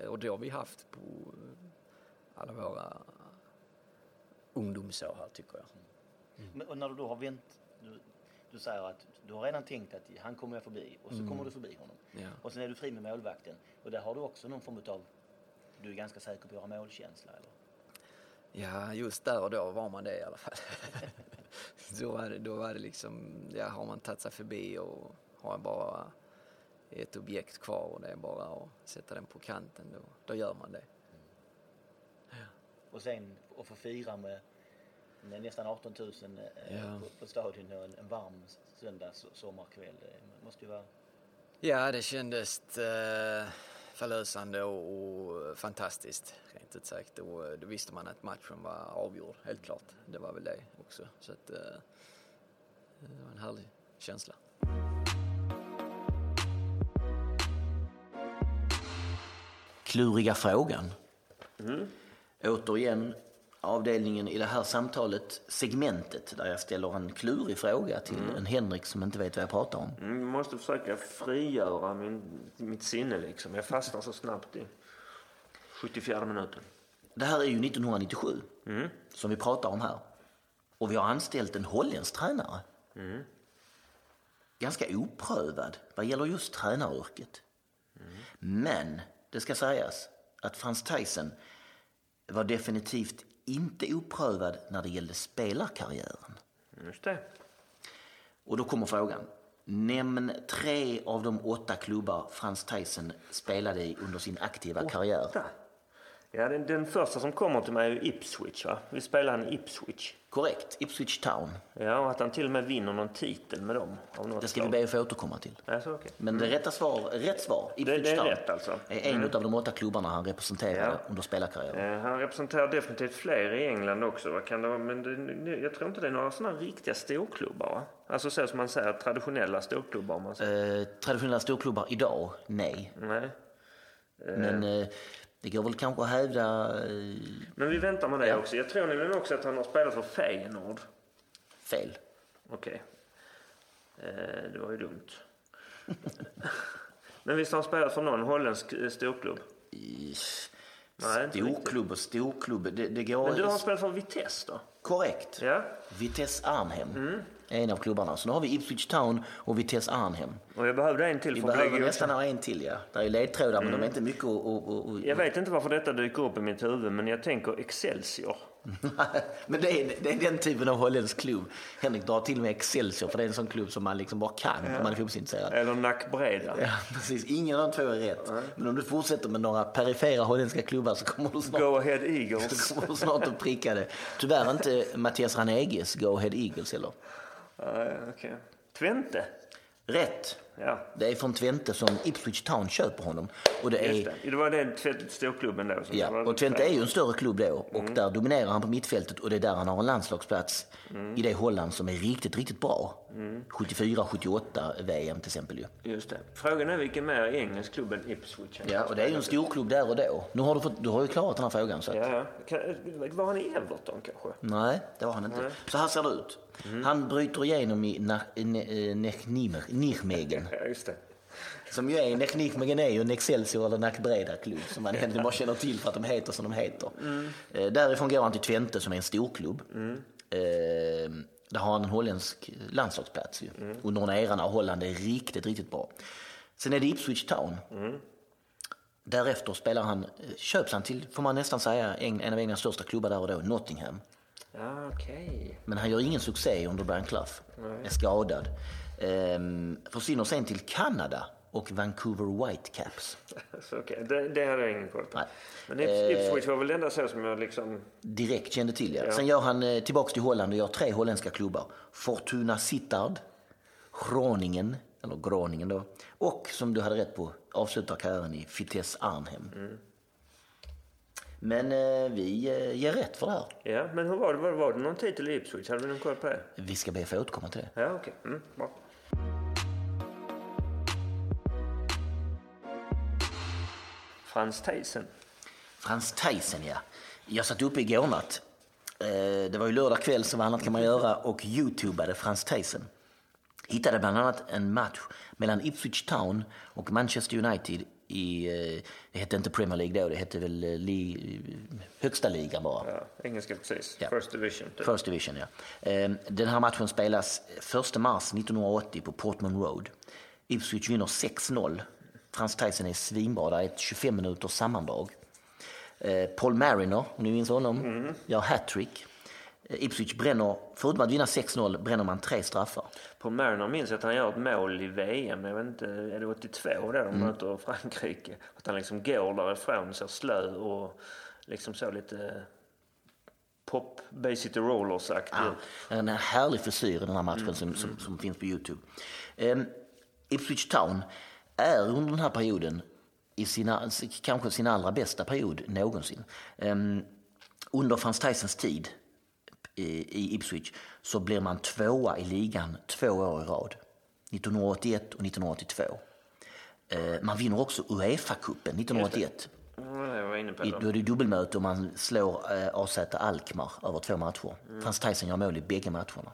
Och det har vi haft på alla våra ungdomsår här tycker jag. Mm. Men, och när du då har vänt, du, du säger att du har redan tänkt att han kommer jag förbi och så mm. kommer du förbi honom. Ja. Och sen är du fri med målvakten. Och där har du också någon form av, du är ganska säker på att göra målkänsla eller? Ja, just där och då var man det i alla fall. då, var det, då var det liksom, ja, har man tagit sig förbi och har bara ett objekt kvar och det är bara att sätta den på kanten, då, då gör man det. Mm. Ja. Och sen att få fira med nästan 18 000 eh, ja. på, på stadion och en, en varm söndags sommarkväll, det måste ju vara Ja, det kändes eh, förlösande och, och, fantastiskt, rent ut sagt. Och eh, då visste man att matchen var avgjord, helt klart. Det var väl det också. Så att, eh, det var en härlig känsla. Kluriga frågan. Mm. Återigen, avdelningen i det här samtalet, segmentet där jag ställer en klurig fråga till mm. en Henrik som inte vet vad jag pratar om. Mm, jag måste försöka frigöra min, mitt sinne liksom. Jag fastnar så snabbt i 74 minuten. Det här är ju 1997. som vi pratar om här. Och vi har anställt en holländsk tränare. Ganska oprövad vad gäller just tränaryrket. Men det ska sägas att Frans Tyson var definitivt inte oprövad när det gällde spelarkarriären. Just det. Och då kommer frågan. Nämn tre av de åtta klubbar Frans Tyson spelade i under sin aktiva karriär. Ja, den, den första som kommer till mig är Ipswich. Va? Vi spelar han i Ipswich. Korrekt, Ipswich Town. Ja, och att han till och med vinner någon titel med dem. Det ska vi be att få återkomma till. Alltså, okay. Men det rätta svar, rätt svar, Ipswich det är Town, rätt alltså. är en av de åtta klubbarna han representerade Ja. under spelarkarriären. Eh, Han representerar definitivt fler i England också. Vad kan det? Men det, jag tror inte det är några sådana riktiga storklubbar. Va? Alltså så som man säger, traditionella storklubbar. Om man säger. Eh, traditionella storklubbar idag, nej. Nej. Men eh, det går väl kanske att hävda eh, Men vi väntar med det Ja. också. Jag tror nämligen också att han har spelat för Feyenoord. fel. Okej. Eh, det var ju dumt. Men visst har han spelat för någon holländsk eh, storklubb? I- Nej. Storklubb och storklubb, det, det går... Men du har spelat för Vitesse då? Korrekt. Ja. Vitesse Arnhem Mm. En av klubbarna. Så nu har vi Ipswich Town och Vitesse Arnhem. Och jag behövde en till Vi behöver nästan ha en till, ja. Det är ledtrådar, men de är inte mycket att... Jag vet inte varför detta dyker upp i mitt huvud, men jag tänker Excelsior. men det är, det är den typen av holländsk klubb. Henrik drar till med Excelsior, för det är en sån klubb som man liksom bara kan om man är fotbollsintresserad. Eller Nackbreda. Ja, precis. Ingen av de två är rätt. Men om du fortsätter med några perifera holländska klubbar så kommer du snart Go Ahead Eagles. så kommer du snart att pricka det. Tyvärr inte Mattias Raneges Go Ahead Eagles heller. Ja, okej. Twente. Rätt. Ja, Det är från Twente som Ipswich Town köper honom. Och det är, det. Det var den storklubben då. ja, och Twente är ju en större klubb då. Och där dominerar han på mittfältet och det är där han har en landslagsplats i det Holland som är riktigt, riktigt bra. 74, 78 VM till exempel ju. Just det. Frågan är vilken mer engelsk klubb än Ipswich? Ja, och det är ju en storklubb där och då. Nu har du, fått, du har ju klarat den här frågan. Så att, Ja, ja. Var han i Everton kanske? Nej, det var han inte. Så här ser det ut. Han bryter igenom i eh, Nijmegen. Ja, just det. Som ju är, Nijmegen är ju en Excelsior eller Nackbreda klubb som man egentligen bara känner till för att de heter som de heter. Eh, därifrån går han till Twente som är en storklubb. Eh, där har han en holländsk landslagsplats ju. Under en era när Holland är riktigt, riktigt bra. Sen är det Ipswich Town. Därefter spelar han, köps han till, får man nästan säga, en, en av Englands största klubbar där och då, Nottingham. Ja, okej. Men han gör ingen succé under Brian Clough. Är skadad. Ehm, försvinner sen till Kanada och Vancouver Whitecaps. Okej. Det, det hade jag ingen koll på. Nej. Men Ips, Ipswich var väl det enda så som jag liksom... Direkt kände till ja. Sen gör han eh, tillbaks till Holland och gör tre holländska klubbar. Fortuna Sittard, Groningen, eller Groningen då. Och som du hade rätt på, avslutar karriären i Vitesse Arnhem. Men eh, vi eh, ger rätt för det här. Ja, men hur var det? Var, var det någon titel i Ipswich? Hade vi någon koll på det? Vi ska be att få återkomma till det. Ja, okej. Mm, bra. Frans Theisen. Frans Theisen, ja. Jag satt uppe igår natt. Eh, Det var ju lördag kväll, så vad annat kan man göra? Och youtubade Frans Theisen. Hittade bland annat en match mellan Ipswich Town och Manchester United i, eh, det hette inte Premier League då, det hette väl eh, li, högsta ligan bara. Ja, engelska precis. Ja. First Division. Typ. First Division, ja. Eh, Den här matchen spelas 1 mars 1980 på Portman Road. Ipswich vinner 6-0. Frans Theisen är svinbra, det är ett 25 minuters sammandrag. Eh, Paul Mariner, om ni minns honom, gör hattrick. Ipswich bränner, förutom att vinna 6-0, bränner man tre straffar. På Mariner minns jag att han gör ett mål i VM. Jag vet inte, är det 82 där de Mm. möter Frankrike? Att han liksom går därifrån så slö och liksom så lite pop Bay City Rollers-aktig. Ja, en härlig frisyr i den här matchen som, som, som finns på Youtube. Um, Ipswich Town är under den här perioden i sina, kanske sin allra bästa period någonsin. Ehm, under Frans Theisens tid i, Ipswich så blir man tvåa i ligan två år i rad. 1981 och 1982. Eh, man vinner också Uefa-cupen 1981. Ja, jag var inne på I, det. då är det dubbelmöte och man slår eh, AZ Alkmaar över två matcher. Frans Theisen gör mål i bägge matcherna.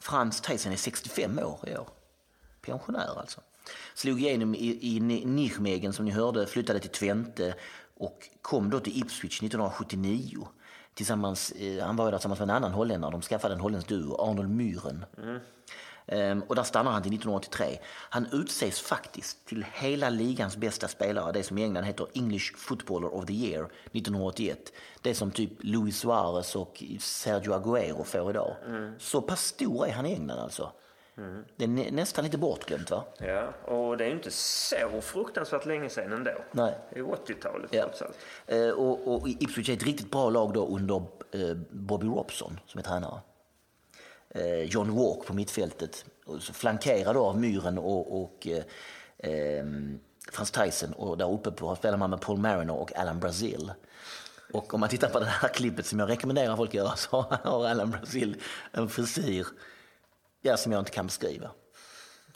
Frans Theisen är 65 år i år. Pensionär alltså. Slog igenom i, i Ni- Nijmegen som ni hörde, flyttade till Twente och kom då till Ipswich 1979. Tillsammans, han var ju där tillsammans med en annan holländare. De skaffade en holländsk duo, Arnold Mühren. Ehm, och där stannar han till 1983. Han utses faktiskt till hela ligans bästa spelare, det som i England heter English Footballer of the Year 1981. Det som typ Luis Suarez och Sergio Aguero får idag. Så pass stor är han i England alltså. Det är nä- nästan lite bortglömt va? Ja, och det är ju inte så fruktansvärt länge sedan ändå. Nej. Det är 80-talet Ja. trots allt. Eh, och, och Ipswich är ett riktigt bra lag då under eh, Bobby Robson som är tränare. Eh, John Walk på mittfältet, flankerad av Myren och, och eh, ehm, Frans Tyson och där uppe på spelar man med Paul Mariner och Alan Brazil. Och om man tittar på det här klippet som jag rekommenderar folk att göra så har Alan Brazil en frisyr ja, som jag inte kan beskriva.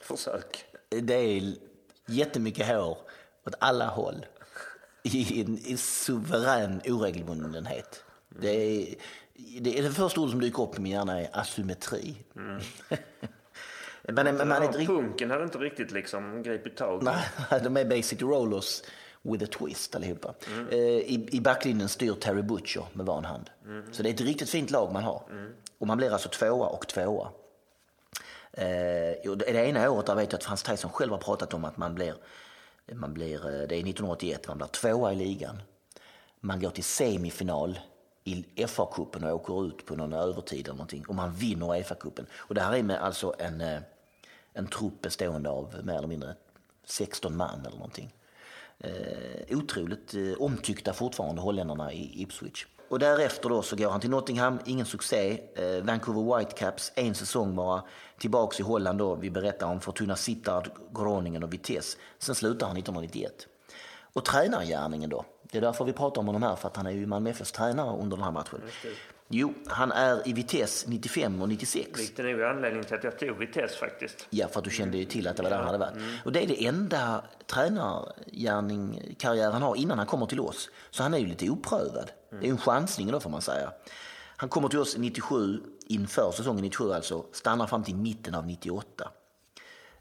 Försök. Det är jättemycket hår åt alla håll i en i suverän oregelbundenhet. Det är, det är det första ordet som dyker upp i min hjärna är asymmetri. men, men man är punken hade inte riktigt liksom gripit tag. Nej, de är basic rollers with a twist allihopa. Eh, I, I backlinjen styr Terry Butcher med van hand. Så det är ett riktigt fint lag man har. Och man blir alltså tvåa och tvåa. Eh, det ena året där vet jag att Frans Tyson själv har pratat om att man blir, man blir eh, det är 1981, man blir tvåa i ligan. Man går till semifinal i FA-cupen och åker ut på någon övertid eller någonting och man vinner FA-cupen. Och det här är med alltså en, eh, en trupp bestående av mer eller mindre 16 man eller någonting. Eh, otroligt eh, omtyckta fortfarande holländarna i Ipswich. Och därefter då så går han till Nottingham, ingen succé. Eh, Vancouver Whitecaps, en säsong bara. Tillbaks i Holland då, vi berättar om Fortuna Sittard, Groningen och Vitesse. Sen slutar han 1991. Och tränargärningen då? Det är därför vi pratar om honom här, för att han är ju Malmö FFs tränare under den här matchen. Jo, han är i Vitesse 95 och 96. Vilket är nog anledningen till att jag tog Vitesse faktiskt. Ja, för att du kände ju till att det var där han hade varit. Och det är det enda tränargärning, karriär han har innan han kommer till oss. Så han är ju lite oprövad. Det är en chansning då får man säga. Han kommer till oss 97, inför säsongen 97 alltså, stannar fram till mitten av 98.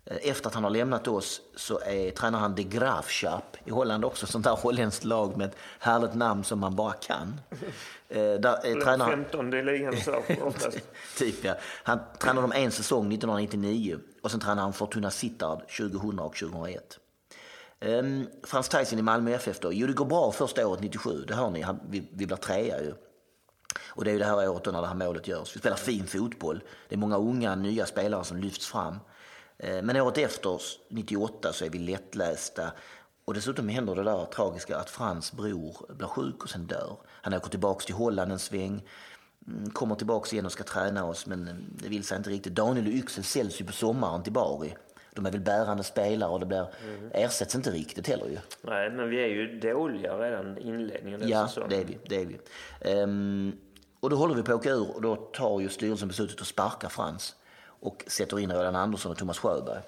Eh, Efter att han har lämnat oss så är, tränar han De Graafschap i Holland också, sånt där holländskt lag med ett härligt namn som man bara kan. Eh, Där tränar han- 15 i ligan typ ja. Han tränade dem en säsong 1999 och sen tränade han Fortuna Sittard 2000 och 2001. Um, Frans Tyson i Malmö FF då. Jo, det går bra första året 97, det hör ni. Han, vi, vi blir trea ju. Och det är ju det här året då när det här målet görs. Vi spelar fin fotboll. Det är många unga, nya spelare som lyfts fram. Eh, Men året efter, 98, så är vi lättlästa. Och dessutom händer det där tragiska att Frans bror blir sjuk och sen dör. Han åker tillbaks till Holland en sväng. mm, Kommer tillbaks igen och ska träna oss, men eh, det vill sig inte riktigt. Daniel och Yxel säljs ju på sommaren till Bari. De är väl bärande spelare och det blir, ersätts inte riktigt heller ju. Nej, men vi är ju dåliga redan i inledningen Ja, säsongen. det är vi. Det är vi. Ehm, och då håller vi på att åka ur och då tar ju styrelsen beslutet att sparka Frans och sätter in Roland Andersson och Thomas Sjöberg.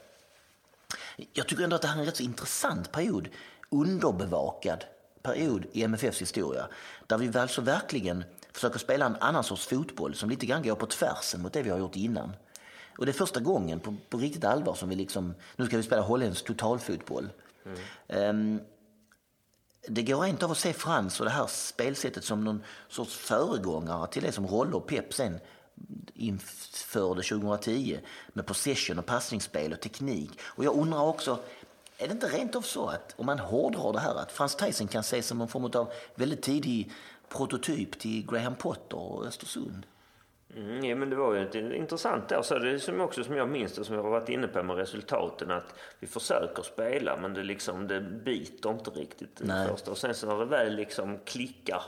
Jag tycker ändå att det här är en rätt så intressant period. Underbevakad period i MFFs historia. Där vi alltså verkligen försöker spela en annan sorts fotboll som lite grann går på tvärsen mot det vi har gjort innan. Och det är första gången på, på riktigt allvar som vi liksom, nu ska vi spela holländsk totalfotboll. Ehm, det går inte av att se Frans och det här spelsättet som någon sorts föregångare till det som Rolle och Pep sen införde 2010 med possession och passningsspel och teknik. Och jag undrar också, är det inte rent av så att om man hårdrar det här att Frans Tyson kan ses som någon form av väldigt tidig prototyp till Graham Potter och Östersund? Mm, ja, men det var ju ett intressant där. Så det är som också som jag minns det, som jag har varit inne på med resultaten, att vi försöker spela men det, liksom, det biter inte riktigt första. Och sen så när det väl liksom klickar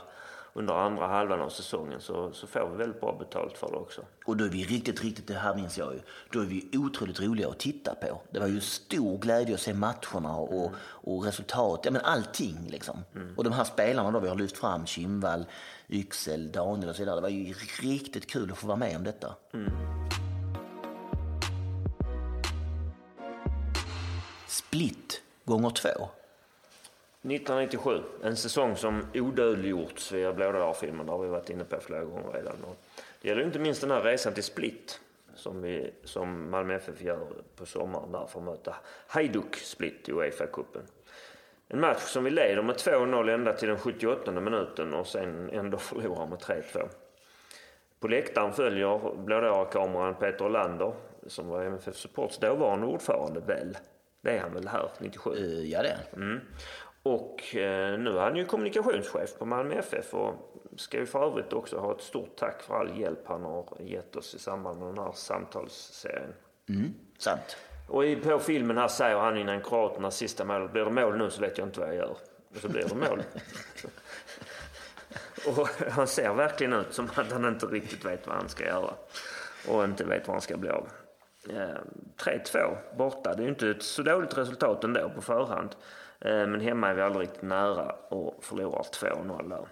under andra halvan av säsongen så, så får vi väldigt bra betalt för det också. Och då är vi riktigt, riktigt, det här minns jag ju, då är vi otroligt roliga att titta på. Det var ju stor glädje att se matcherna och, och resultat, ja men allting liksom. Och de här spelarna då vi har lyft fram, Kimvall, Yxel, Daniel och så vidare, det var ju riktigt kul att få vara med om detta. Split gånger två. 1997, en säsong som odödliggjorts via Blådöar-filmen. Det har vi varit inne på flera gånger redan. Och det gäller inte minst den här resan till Split som, vi, som Malmö FF gör på sommaren där för att möta Hajduk Split i Uefa-cupen. En match som vi leder med 2-0 ända till den 78 minuten och sen ändå förlorar med 3-2. På läktaren följer blådårakameran Peter Olander som var MFF Supports dåvarande ordförande väl. Det är han väl här 97? Eh, ja, det är Mm. Och eh, nu är han ju kommunikationschef på Malmö FF och ska ju för övrigt också ha ett stort tack för all hjälp han har gett oss i samband med den här samtalsserien. mm, sant. Och i, på filmen här säger han innan kroaternas sista mål, blir det mål nu så vet jag inte vad jag gör. Och så blir det mål. och han ser verkligen ut som att han inte riktigt vet vad han ska göra. Och inte vet vad han ska bli av. Eh, 3-2 borta, det är ju inte ett så dåligt resultat ändå på förhand. Eh, men hemma är vi aldrig riktigt nära och förlorar 2-0 där.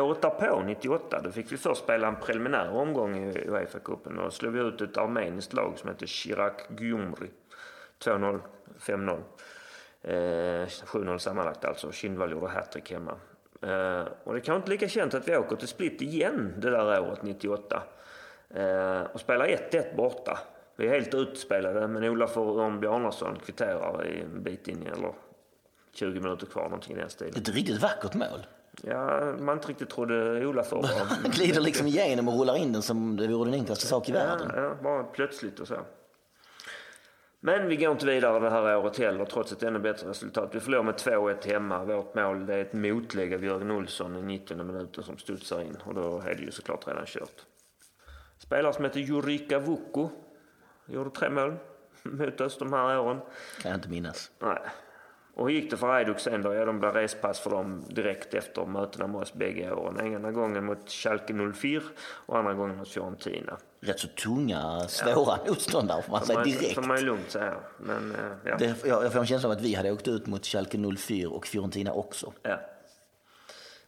Året därpå, 98, då fick vi först spela en preliminär omgång i Uefa-cupen. Då slog vi ut ett armeniskt lag som heter Chirac Gyumri. 2-0, 5-0. Eh, 7-0 sammanlagt alltså. Kindvall gjorde hattrick hemma. Eh, och det kan inte lika känt att vi åker till Split igen det där året, 98. Eh, och spelar 1-1 borta. Vi är helt utspelade, men Olof Örn Bjarnason kvitterar en bit in i, eller 20 minuter kvar, någonting i den stilen. Ett riktigt vackert mål. Ja, man inte riktigt trodde var bra. Han glider liksom igenom och rullar in den som det vore den enklaste sak i världen. Ja, ja, bara plötsligt och så. Men vi går inte vidare det här året heller trots ett ännu bättre resultat. Vi förlorar med 2-1 hemma. Vårt mål det är ett motlägg av Jörgen Olsson i 90 minuten som studsar in och då är det ju såklart redan kört. Spelare som heter Jurika Vuku gjorde tre mål mot oss de här åren. Kan jag inte minnas. Nej. Och hur gick det för Hajduk sen då? Ja, de blev respass för dem direkt efter mötena med oss bägge åren. Ena gången mot Schalke 04 och andra gången mot Fiorentina. Rätt så tunga, svåra motståndare får man säga direkt. får man ju lugnt säga. Men, eh, ja. Det, jag, jag får en känsla av att vi hade åkt ut mot Schalke 04 och Fiorentina också. ja.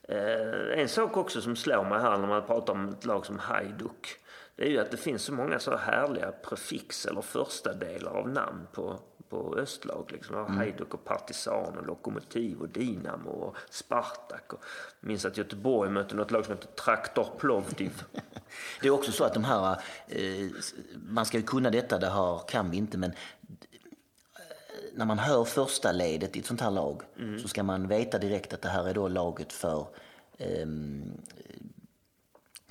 Eh, en sak också som slår mig här när man pratar om ett lag som Hajduk. Det är ju att det finns så många så härliga prefix eller första delar av namn på, på östlag. Liksom. Mm. Hajduk och Partisan och Lokomotiv och Dinamo och Spartak. Och, jag minns att Göteborg mötte något lag som heter Traktor Plovdiv. Det är också så att de här, eh, man ska ju kunna detta, det här kan vi inte, men eh, när man hör första ledet i ett sånt här lag så ska man veta direkt att det här är då laget för ehm,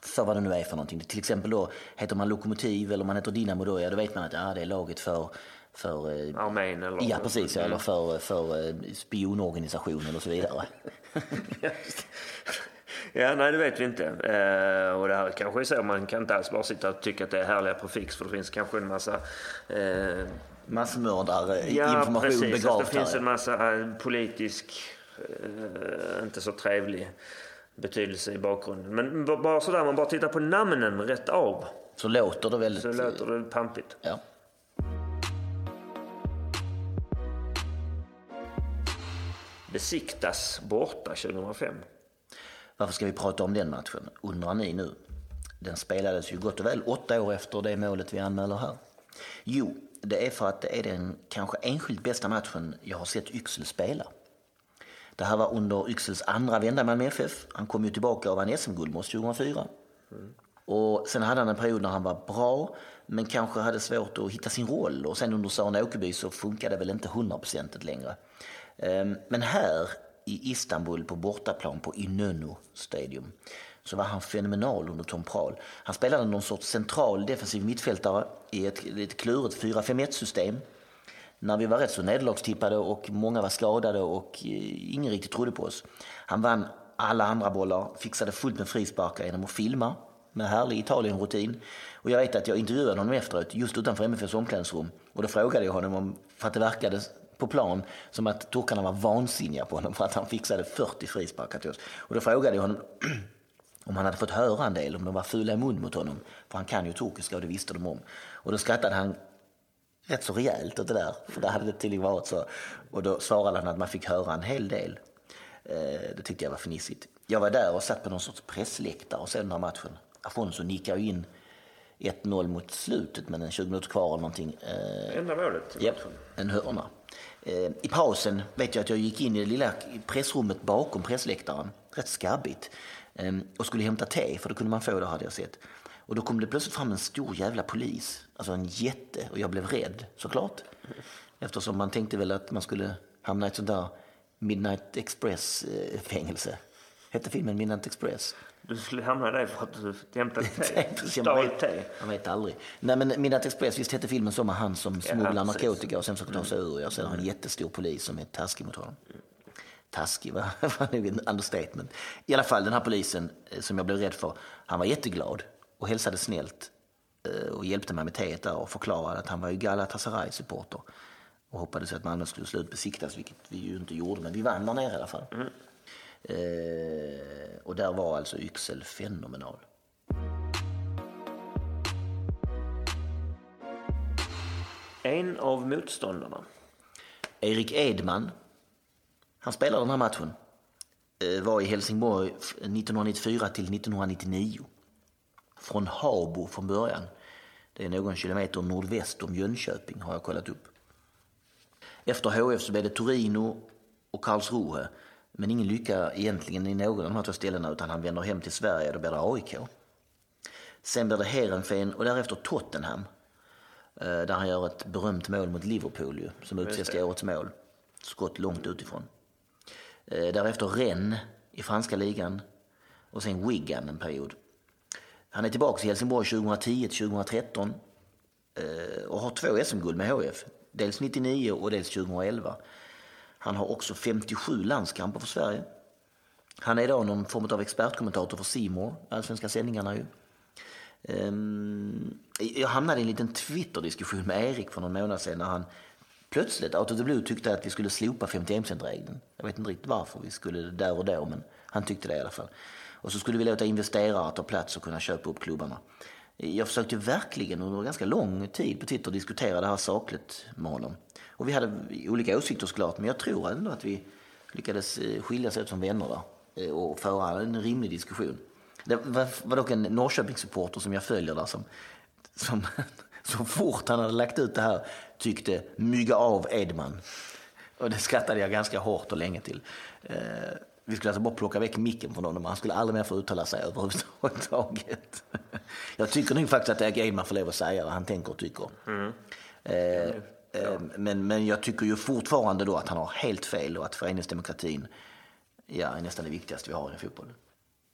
för vad det nu är för någonting. Till exempel då heter man Lokomotiv eller man heter Dinamo då, ja då vet man att ja, det är laget för, för eh, Armén eller... Ja, precis. Ja, eller för, för eh, spionorganisationen och så vidare. Ja, nej det vet vi inte. Eh, och det här kanske är så, man kan inte alls bara sitta och tycka att det är härliga prefix för det finns kanske en massa eh, Massmördare, Ja, information precis. Begravt det finns en massa eh, politisk, eh, inte så trevlig betydelse i bakgrunden. Men bara sådär, man bara tittar på namnen rätt av Så låter det väldigt... så låter det pampigt. Ja. Besiktas borta 2005. Varför ska vi prata om den matchen, undrar ni nu? Den spelades ju gott och väl åtta år efter det målet vi anmäler här. Jo, det är för att det är den kanske enskilt bästa matchen jag har sett Yxel spela. Det här var under Yxels andra vända med FF. Han kom ju tillbaka och vann SM-guld med oss 2004. Och sen hade han en period när han var bra, men kanske hade svårt att hitta sin roll. Och sen under Sören Åkerby så funkade det väl inte hundraprocentigt längre. Ehm, men här i Istanbul på bortaplan på Inönü Stadium så var han fenomenal under Tom Prahl. Han spelade någon sorts central defensiv mittfältare i ett lite klurigt 4-5-1 system när vi var rätt så nederlagstippade och många var skadade och eh, ingen riktigt trodde på oss. Han vann alla andra bollar, fixade fullt med frisparkar genom att filma med härlig Italien-rutin. Och jag vet att jag intervjuade honom efteråt just utanför MFFs omklädningsrum och då frågade jag honom om, för att det verkade på plan som att turkarna var vansinniga på honom för att han fixade 40 frisparkar till oss. Och då frågade jag honom om han hade fått höra en del, om de var fula i mun mot honom. För han kan ju turkiska och det visste de om. Och då skrattade han rätt så rejält åt det där, för det hade det tydligen varit så. Och då svarade han att man fick höra en hel del. Eh, det tyckte jag var fnissigt. Jag var där och satt på någon sorts pressläktare och sen den här matchen. Afonso nickade ju in 1-0 mot slutet, men en 20 minuter kvar eller någonting. Eh, Enda målet matchen. en hörna. Eh, I pausen vet jag att jag gick in i det lilla pressrummet bakom pressläktaren, rätt skabbigt, ehm, och skulle hämta te, för det kunde man få det hade jag sett. Och då kom det plötsligt fram en stor jävla polis, alltså en jätte, och jag blev rädd såklart. Eftersom man tänkte väl att man skulle hamna i ett sånt där Midnight Express-fängelse. Eh, Hette filmen Midnight Express? Du skulle hamna där för att du hämtade te. Stal te. man vet aldrig. Nej, men Midnight Express, visst hette filmen så med han som smugglar precis. narkotika och sen försöker ta sig ur. Jag ser en jättestor polis som är taskig mot honom. Taskig va? nog en understatement. I alla fall den här polisen eh, som jag blev rädd för, han var jätteglad och hälsade snällt eh, och hjälpte mig med teet där och förklarade att han var ju Galatasaray-supporter och hoppades att Malmö skulle slut besiktas, vilket vi ju inte gjorde, men vi vann där nere i alla fall. Eh, och där var alltså Yxel fenomenal. En av motståndarna. Erik Edman, han spelade den här matchen, eh, var i Helsingborg f- 1994 till 1999. Från Habo från början. Det är någon kilometer nordväst om Jönköping har jag kollat upp. Efter HF så blev det Torino och Karlsruhe. Men ingen lycka egentligen i någon av de här två ställena utan han vänder hem till Sverige och då blir det AIK. Sen blir det Heerenveen och därefter Tottenham. Eh, Där han gör ett berömt mål mot Liverpool ju, som utses till årets mål. Skott långt utifrån. Eh, Därefter Rennes i franska ligan och sen Wigan en period. Han är tillbaka i Helsingborg 2010-2013 eh, och har två SM-guld med HF. Dels 99 och dels 2011. Han har också 57 landskamper för Sverige. Han är idag någon form av expertkommentator för Simor, allsvenska sändningarna ju. Ehm, jag hamnade i en liten Twitter-diskussion med Erik för någon månad sedan när han plötsligt, out of the blue, tyckte att vi skulle slopa 51%-regeln. Jag vet inte riktigt varför vi skulle det där och då, men han tyckte det i alla fall. Och så skulle vi låta investerare ta plats och kunna köpa upp klubbarna. Jag försökte verkligen under ganska lång tid på Twitter diskutera det här sakligt med honom. Och vi hade olika åsikter såklart, men jag tror ändå att vi lyckades eh, skiljas åt som vänner där eh, och föra en rimlig diskussion. Det var, dock en Norrköpingssupporter som jag följer där som, som så fort han hade lagt ut det här tyckte mygga av Edman. Och det skrattade jag ganska hårt och länge till. Eh, vi skulle alltså bara plocka väck micken från honom. Han skulle aldrig mer få uttala sig överhuvudtaget. Jag tycker nog faktiskt att Erik Edman får lov att säga vad han tänker och tycker. Eh, eh, men, men jag tycker ju fortfarande då att han har helt fel och att föreningsdemokratin ja, är nästan det viktigaste vi har i fotboll.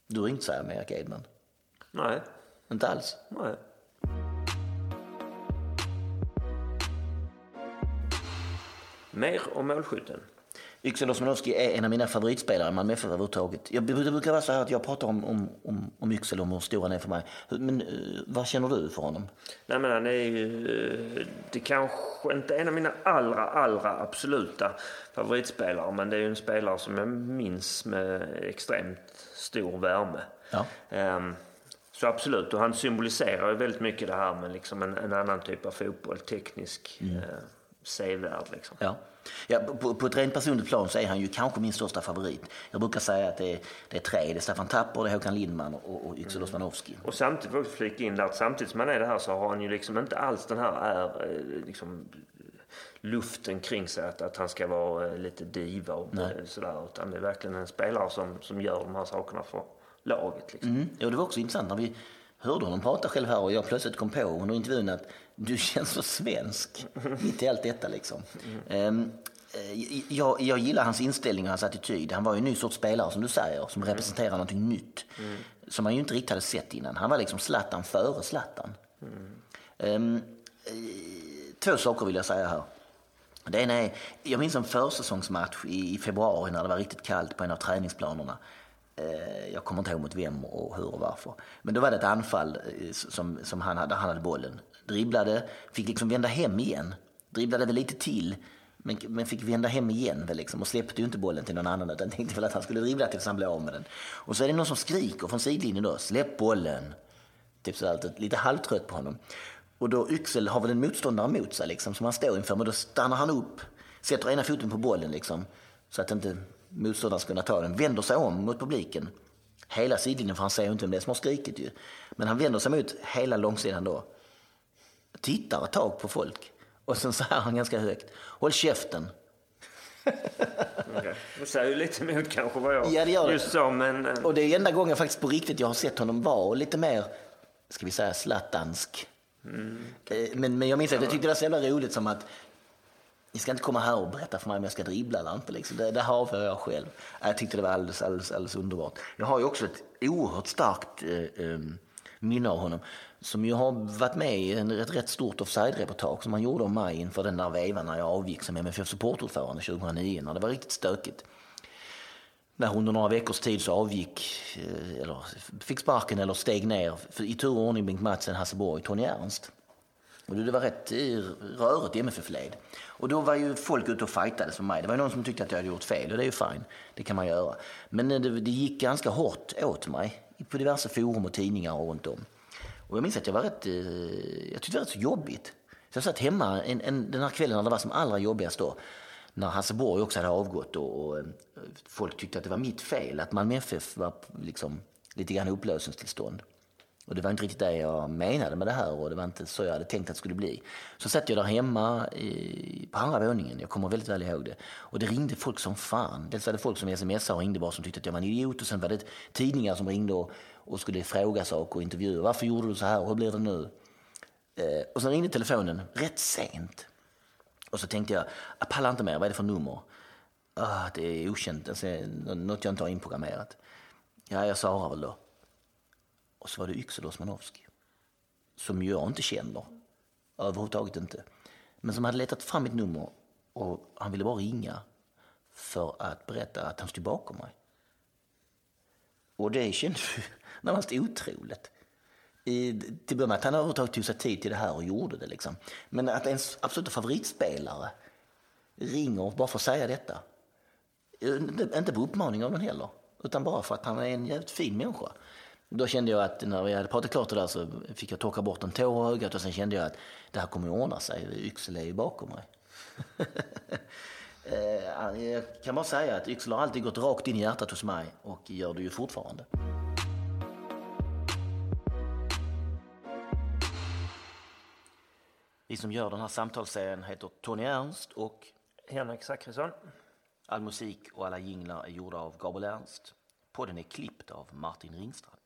Du har inget att säga med Erik Edman? Nej, Inte alls? nej. Mer om målskytten. Yxel Osmanowski är en av mina favoritspelare i Malmö FF överhuvudtaget. Jag, det brukar vara så här att jag pratar om, om, om, om Yxel och hur stor han är för mig. Men eh, vad känner du för honom? Nej, men han är ju... eh, Det kanske inte är en av mina allra, allra absoluta favoritspelare. Men det är ju en spelare som jag minns med extremt stor värme. Ja. Ehm, så absolut, och han symboliserar ju väldigt mycket det här med liksom en, en annan typ av fotboll. Teknisk, eh, sevärd liksom. Ja. Ja, på, på ett rent personligt plan så är han ju kanske min största favorit. Jag brukar säga att det är, det är tre. Det är Staffan Tapper, det är Håkan Lindman och, och Yxel Osmanowski. Och samtidigt, får jag flika in där, att samtidigt som han är det här så har han ju liksom inte alls den här är, eh, liksom, luften kring sig att, att han ska vara eh, lite diva och eh, sådär. Utan det är verkligen en spelare som, som gör de här sakerna för laget. Liksom. Mm. Ja, det var också intressant när vi hörde honom prata själv här och jag plötsligt kom på under intervjun att du känns så svensk mitt i allt detta liksom. Ehm, eh, jag, jag gillar hans inställning och hans attityd. Han var ju en ny sorts spelare som du säger, som representerar någonting nytt. Som man ju inte riktigt hade sett innan. Han var liksom Zlatan före Zlatan. Mm. eh, två saker vill jag säga här. Det ena är, jag minns en försäsongsmatch i, i februari när det var riktigt kallt på en av träningsplanerna. Eh, jag kommer inte ihåg mot vem och hur och varför. Men då var det ett anfall eh, som, som han, hade, han hade bollen. Dribblade, fick liksom vända hem igen. Dribblade väl lite till, men, men fick vända hem igen väl liksom, och släppte ju inte bollen till någon annan utan tänkte väl att han skulle dribbla tills han blev av med den. Och så är det någon som skriker från sidlinjen då, släpp bollen. Typ så alltid, lite halvtrött på honom. Och då Yxel har väl en motståndare mot sig liksom, som han står inför, men då stannar han upp, sätter ena foten på bollen liksom, så att inte motståndaren ska kunna ta den, vänder sig om mot publiken. Hela sidlinjen, för han ser ju inte vem det är som har skrikit ju. Men han vänder sig mot hela långsidan då. Tittar ett tag på folk. Och sen säger han ganska högt, håll käften. Okay. Det säger ju lite emot kanske vad jag Ja, det gör det. just sa, men... eh, Och det är enda gången faktiskt på riktigt jag har sett honom vara lite mer, ska vi säga, zlatansk. Eh, Men, men jag minns att jag tyckte det var så jävla roligt som att ni ska inte komma här och berätta för mig om jag ska dribbla eller inte. Liksom. Det, det har jag själv. Jag tyckte det var alldeles, alldeles, alldeles underbart. Jag har ju också ett oerhört starkt eh, eh, minne av honom som ju har varit med i en, ett rätt stort offside-reportage som han gjorde om mig inför den där vevan när jag avgick som MFF supportordförande 2009 när det var riktigt stökigt. När under några veckors tid så avgick, eh, eller fick sparken eller steg ner i tur och ordning Bengt Madsen, Hasse Borg, Tony Ernst. Och det var rätt eh, rörigt i MFF-led. Och då var ju folk ute och fightades med mig. Det var någon som tyckte att jag hade gjort fel och det är ju fine. Det kan man göra. Men eh, det, det gick ganska hårt åt mig på diverse forum och tidningar och runt om. Och jag minns att jag var rätt, eh, jag tyckte det var rätt så jobbigt. Så jag satt hemma en, en, den här kvällen när det var som allra jobbigast då. När Hasse Borg också hade avgått och, och eh, folk tyckte att det var mitt fel. Att Malmö FF var liksom lite grann i upplösningstillstånd. Och det var inte riktigt det jag menade med det här och det var inte så jag hade tänkt att det skulle bli. Så satt jag där hemma i, på andra våningen, jag kommer väldigt väl ihåg det. Och det ringde folk som fan. Dels var det folk som smsade och ringde bara som tyckte att jag var en idiot och sen var det tidningar som ringde och, och skulle fråga saker och intervjua. Varför gjorde du så här? Hur blir det nu? Eh, och sen ringde telefonen rätt sent. Och så tänkte jag, ah, jag pallar inte mer, vad är det för nummer? Ah, det är okänt, alltså, något jag inte har inprogrammerat. Ja, jag svarar väl då. Och så var det Yxel Osmanovski, Som jag inte känner. Överhuvudtaget inte. Men som hade letat fram mitt nummer och han ville bara ringa för att berätta att han stod bakom mig. Och det kändes närmast otroligt. I, till början med att han överhuvudtaget tog sig tid till det här och gjorde det. Liksom. Men att ens absoluta favoritspelare ringer bara för att säga detta. Eh, inte på uppmaning av någon heller, utan bara för att han är en jävligt fin människa. Då kände jag att när vi hade pratat klart det där så fick jag torka bort en tår i ögat och sen kände jag att det här kommer att ordna sig. Yxel är ju bakom mig. Eh, jag kan bara säga att Yxel har alltid gått rakt in i hjärtat hos mig och gör det ju fortfarande. Vi som gör den här samtalsserien heter Tony Ernst och Henrik Zackrisson. All musik och alla jinglar är gjorda av Gabriel Ernst. Podden är klippt av Martin Ringstrand.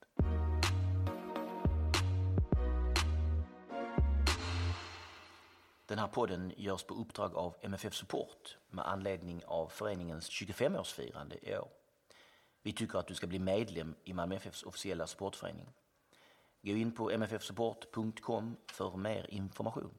Den här podden görs på uppdrag av MFF Support med anledning av föreningens 25-årsfirande i år. Vi tycker att du ska bli medlem i Malmö FFs officiella supportförening. Gå in på mffsupport.com för mer information.